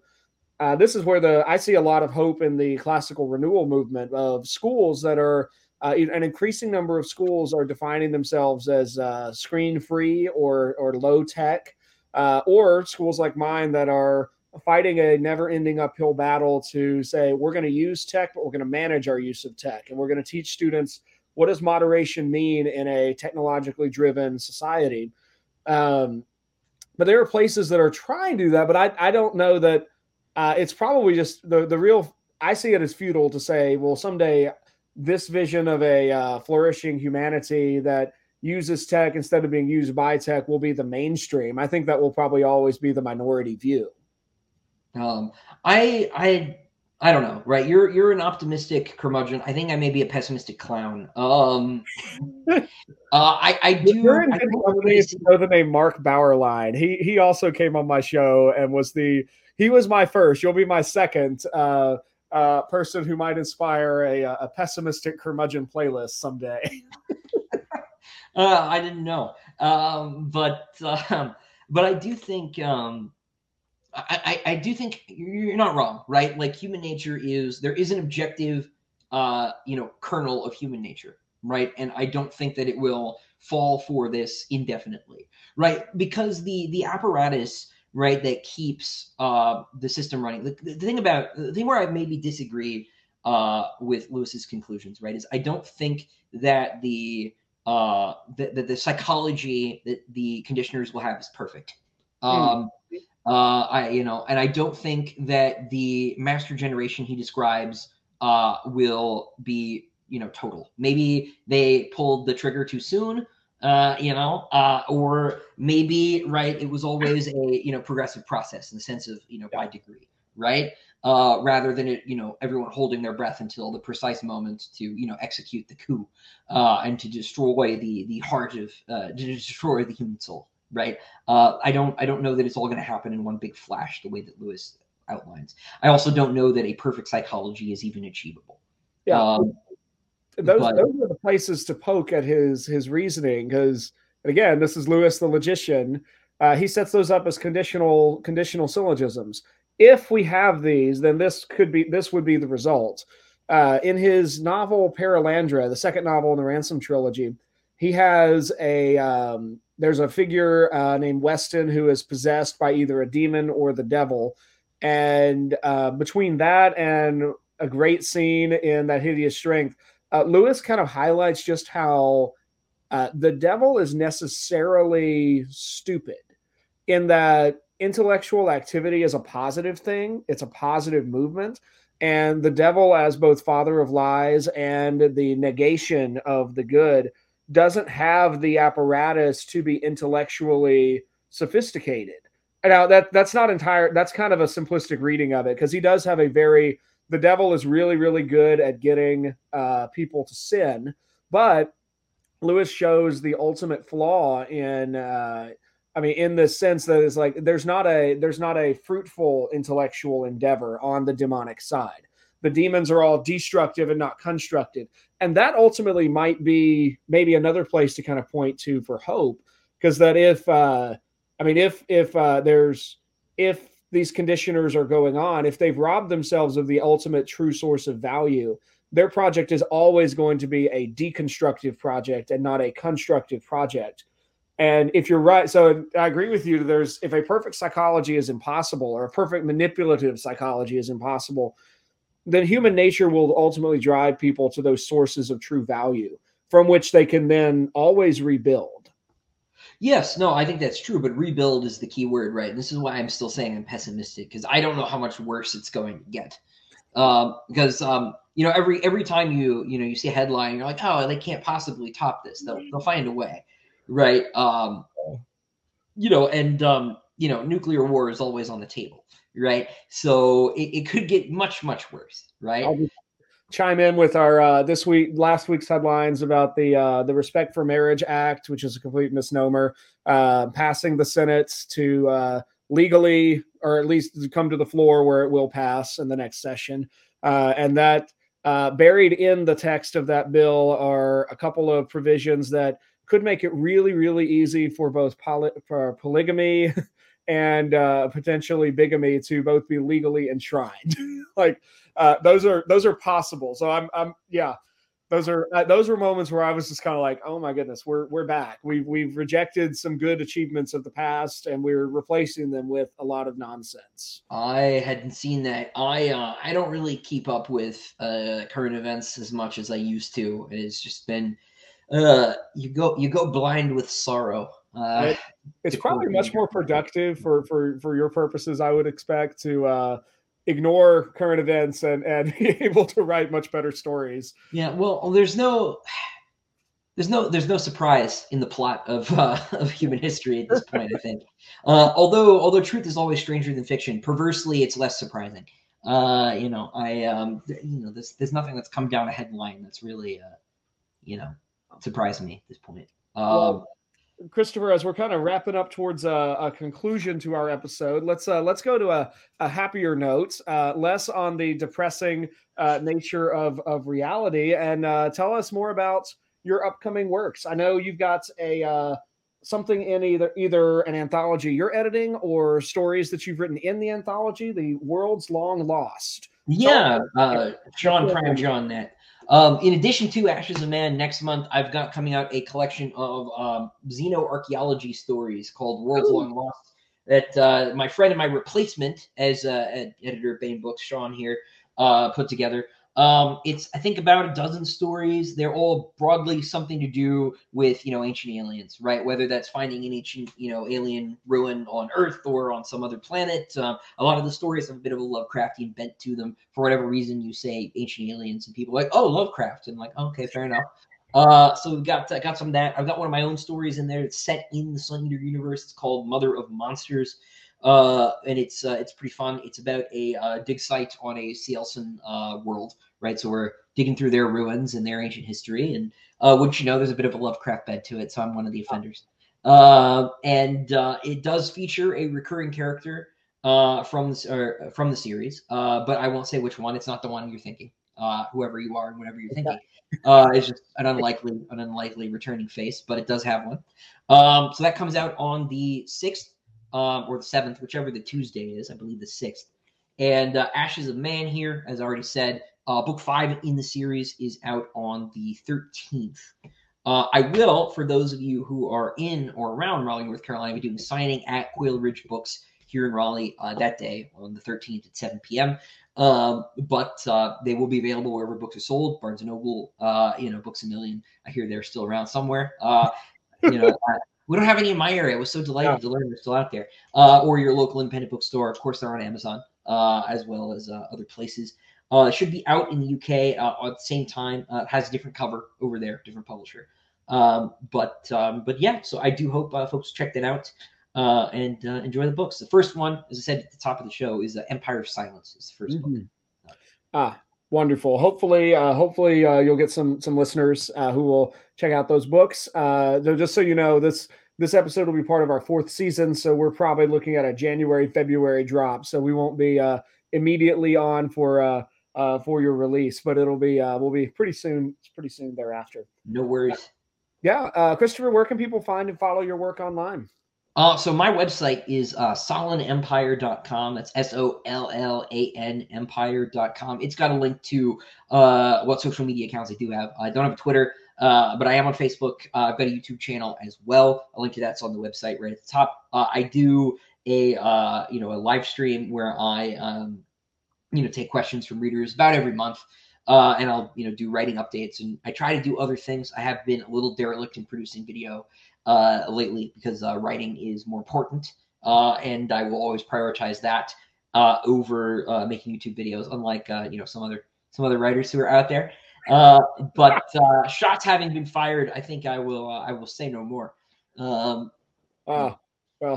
uh, this is where the I see a lot of hope in the classical renewal movement of schools that are uh, an increasing number of schools are defining themselves as uh, screen free or or low tech, uh, or schools like mine that are fighting a never ending uphill battle to say we're going to use tech but we're going to manage our use of tech. And we're going to teach students what does moderation mean in a technologically driven society. Um, but there are places that are trying to do that but i, I don't know that uh, it's probably just the, the real i see it as futile to say well someday this vision of a uh, flourishing humanity that uses tech instead of being used by tech will be the mainstream. I think that will probably always be the minority view um, I I I don't know, right? You're you're an optimistic curmudgeon. I think I may be a pessimistic clown. Um, uh, I I do. You're in good company if you know the name Mark Bauerlein. He he also came on my show and was the he was my first. You'll be my second uh, uh, person who might inspire a a pessimistic curmudgeon playlist someday. uh, I didn't know. Um, but um, but I do think um, I, I, I do think you're not wrong, right? Like human nature is there is an objective, uh, you know, kernel of human nature, right? And I don't think that it will fall for this indefinitely, right? Because the the apparatus, right, that keeps uh, the system running. The, the thing about the thing where I maybe disagree uh, with Lewis's conclusions, right, is I don't think that the uh, the, the, the psychology that the conditioners will have is perfect. Hmm. Um, mm. Uh, I you know, and I don't think that the master generation he describes uh, will be you know total. Maybe they pulled the trigger too soon. Uh, you know, uh, or maybe right, it was always a you know progressive process in the sense of you know by degree, right? uh, rather than it, you know, everyone holding their breath until the precise moment to, you know, execute the coup uh, and to destroy the the heart of, uh, to destroy the human soul. Right. Uh, I don't I don't know that it's all going to happen in one big flash the way that Lewis outlines. I also don't know that a perfect psychology is even achievable. Yeah. Um, those, but, those are the places to poke at his his reasoning because again, this is Lewis the logician. Uh, he sets those up as conditional conditional syllogisms if we have these, then this could be this would be the result. Uh, in his novel Perelandra, the second novel in the Ransom trilogy, he has a um, there's a figure uh, named Weston who is possessed by either a demon or the devil, and uh, between that and a great scene in that hideous strength, uh, Lewis kind of highlights just how uh, the devil is necessarily stupid in that intellectual activity is a positive thing, it's a positive movement. And the devil, as both father of lies and the negation of the good, doesn't have the apparatus to be intellectually sophisticated. Now that that's not entire. That's kind of a simplistic reading of it because he does have a very. The devil is really really good at getting uh, people to sin, but Lewis shows the ultimate flaw in uh, I mean, in the sense that it's like there's not a there's not a fruitful intellectual endeavor on the demonic side. The demons are all destructive and not constructive, and that ultimately might be maybe another place to kind of point to for hope, because that if uh, I mean if if uh, there's if these conditioners are going on, if they've robbed themselves of the ultimate true source of value, their project is always going to be a deconstructive project and not a constructive project and if you're right, so I agree with you. There's if a perfect psychology is impossible or a perfect manipulative psychology is impossible, then human nature will ultimately drive people to those sources of true value from which they can then always rebuild. Yes, no, I think that's true, but rebuild is the key word, right? This is why I'm still saying I'm pessimistic because I don't know how much worse it's going to get. Um, because um, you know, every every time you you know you see a headline, you're like, oh, they can't possibly top this. They'll they'll find a way right? Um, you know, and um, you know, nuclear war is always on the table, right? So it, it could get much, much worse, right? chime in with our uh, this week, last week's headlines about the uh, the Respect for Marriage Act, which is a complete misnomer, uh, passing the Senate to uh, legally, or at least come to the floor where it will pass in the next session, uh, and that. Uh, buried in the text of that bill are a couple of provisions that could make it really, really easy for both poly- for polygamy and uh, potentially bigamy to both be legally enshrined. like uh, those are those are possible. So I'm I'm yeah, those are uh, those were moments where I was just kind of like, oh my goodness, we're we're back. We've we've rejected some good achievements of the past, and we're replacing them with a lot of nonsense. I hadn't seen that. I uh, I don't really keep up with uh, current events as much as I used to. It's just been uh, you go you go blind with sorrow. Uh, it's probably much more productive for for for your purposes. I would expect to uh, ignore current events and and be able to write much better stories. Yeah, well, there's no there's no there's no surprise in the plot of uh, of human history at this point. I think, uh, although although truth is always stranger than fiction, perversely it's less surprising. Uh, you know, I um, you know, there's there's nothing that's come down a headline that's really uh, you know, surprised me at this point. Um, well, Christopher, as we're kind of wrapping up towards a, a conclusion to our episode, let's uh, let's go to a, a happier note, uh, less on the depressing uh, nature of of reality, and uh, tell us more about your upcoming works. I know you've got a uh, something in either either an anthology you're editing or stories that you've written in the anthology, The World's Long Lost. Yeah, uh, Sean Prime John that. Um, in addition to Ashes of Man, next month I've got coming out a collection of um, xenoarchaeology stories called World's Ooh. Long Lost that uh, my friend and my replacement as uh, editor of Baen Books, Sean here, uh, put together. Um, it's I think about a dozen stories. They're all broadly something to do with you know ancient aliens, right? Whether that's finding an ancient you know alien ruin on Earth or on some other planet. Um, a lot of the stories have a bit of a Lovecraftian bent to them. For whatever reason, you say ancient aliens, and people like, oh, Lovecraft, and like, okay, fair enough. Uh, so we've got uh, got some that. I've got one of my own stories in there. It's set in the Sun Eater universe. It's called Mother of Monsters. Uh, and it's uh, it's pretty fun. It's about a uh, dig site on a Cielcin uh, world, right? So we're digging through their ruins and their ancient history, and uh, wouldn't you know, there's a bit of a Lovecraft bed to it. So I'm one of the offenders. Uh, and uh, it does feature a recurring character uh, from this, or from the series, uh, but I won't say which one. It's not the one you're thinking. Uh, whoever you are and whatever you're thinking, uh, it's just an unlikely, an unlikely returning face, but it does have one. Um, so that comes out on the sixth um, or the seventh, whichever the Tuesday is. I believe the sixth. And uh, Ashes of Man here, as I already said, uh, book five in the series is out on the 13th. Uh, I will, for those of you who are in or around Raleigh, North Carolina, be doing signing at Quail Ridge Books here in Raleigh uh, that day on the 13th at 7 p.m. Um, but uh, they will be available wherever books are sold. Barnes and Noble, uh, you know, Books a Million. I hear they're still around somewhere. Uh, you know, we don't have any in my area. I was so delighted yeah. to learn they're still out there. Uh, or your local independent bookstore. Of course, they're on Amazon uh, as well as uh, other places. Uh, it should be out in the UK uh, at the same time. Uh, it has a different cover over there, different publisher. Um, but um, but yeah, so I do hope folks check that out and enjoy the books. The first one, as I said at the top of the show, is Empire of Silence. Is the 1st mm-hmm. book. Ah, wonderful. Hopefully uh, hopefully uh, you'll get some some listeners uh, who will check out those books. Uh, just so you know this this episode will be part of our fourth season so we're probably looking at a january february drop. So we won't be uh, immediately on for uh, for your release but it'll be we'll be pretty soon pretty soon thereafter. No worries. Yeah christopher where can people find and follow your work online uh, so my website is uh, sollanempire.com. That's S-O-L-L-A-N empire.com. It's got a link to uh, what social media accounts I do have. I don't have a Twitter, uh, but I am on Facebook. Uh, I've got a YouTube channel as well. A link to that's on the website right at the top. Uh, I do a uh, you know a live stream where I um, you know take questions from readers about every month. Uh, and I'll you know do writing updates and I try to do other things. I have been a little derelict in producing video uh, lately because uh, writing is more important, uh, and I will always prioritize that uh, over uh, making YouTube videos. Unlike uh, you know some other some other writers who are out there. but shots having been fired, I think I will I will say no more. Um, well,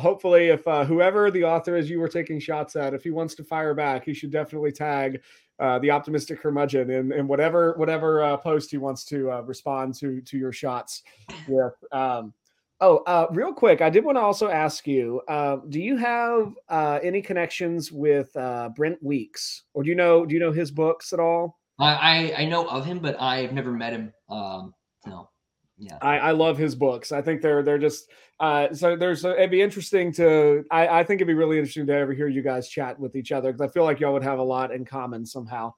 hopefully, if whoever the author is you were taking shots at, if he wants to fire back, he should definitely tag uh, the optimistic curmudgeon in, in whatever whatever uh, post he wants to uh, respond to to your shots with. Um, Oh, uh, real quick, I did want to also ask you: uh, Do you have uh, any connections with uh, Brent Weeks, or do you know do you know his books at all? I I know of him, but I've never met him. Um, no, yeah, I, I love his books. I think they're they're just uh, so there's a, it'd be interesting to I, I think it'd be really interesting to ever hear you guys chat with each other because I feel like y'all would have a lot in common somehow.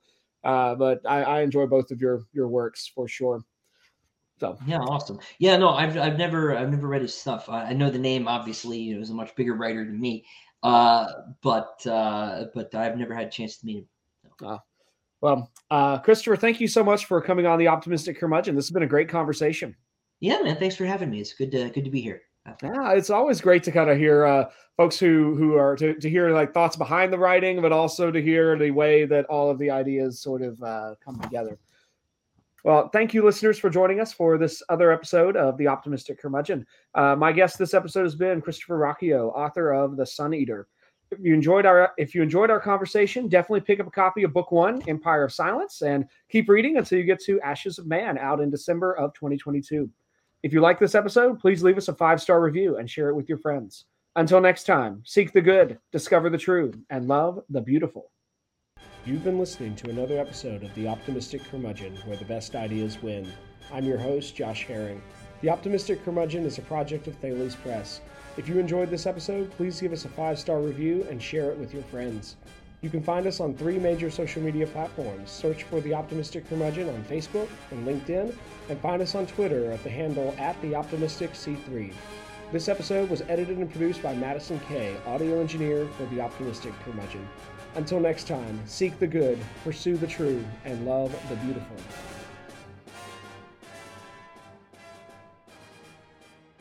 Uh, but I, I enjoy both of your your works for sure. So yeah, awesome. Yeah, no, I've I've never I've never read his stuff. I, I know the name. Obviously, he was a much bigger writer than me, uh, but uh, but I've never had a chance to meet him. So. Uh, well, uh, Christopher, thank you so much for coming on the Optimistic Curmudgeon. This has been a great conversation. Yeah, man. Thanks for having me. It's good to good to be here. Yeah, it's always great to kind of hear uh, folks who who are to, to hear like thoughts behind the writing, but also to hear the way that all of the ideas sort of uh, come together. Well, thank you, listeners, for joining us for this other episode of The Optimistic Curmudgeon. Uh, my guest this episode has been Christopher Ruocchio, author of The Sun Eater. If you enjoyed our if you enjoyed our conversation, definitely pick up a copy of Book One, Empire of Silence, and keep reading until you get to Ashes of Man, out in December of 2022. If you like this episode, please leave us a five star review and share it with your friends. Until next time, seek the good, discover the true, and love the beautiful. You've been listening to another episode of The Optimistic Curmudgeon, where the best ideas win. I'm your host, Josh Herring. The Optimistic Curmudgeon is a project of Thales Press. If you enjoyed this episode, please give us a five star review and share it with your friends. You can find us on three major social media platforms. Search for The Optimistic Curmudgeon on Facebook and LinkedIn, and find us on Twitter at the handle at The Optimistic C3. This episode was edited and produced by Madison Kay, audio engineer for The Optimistic Curmudgeon. Until next time, seek the good, pursue the true, and love the beautiful.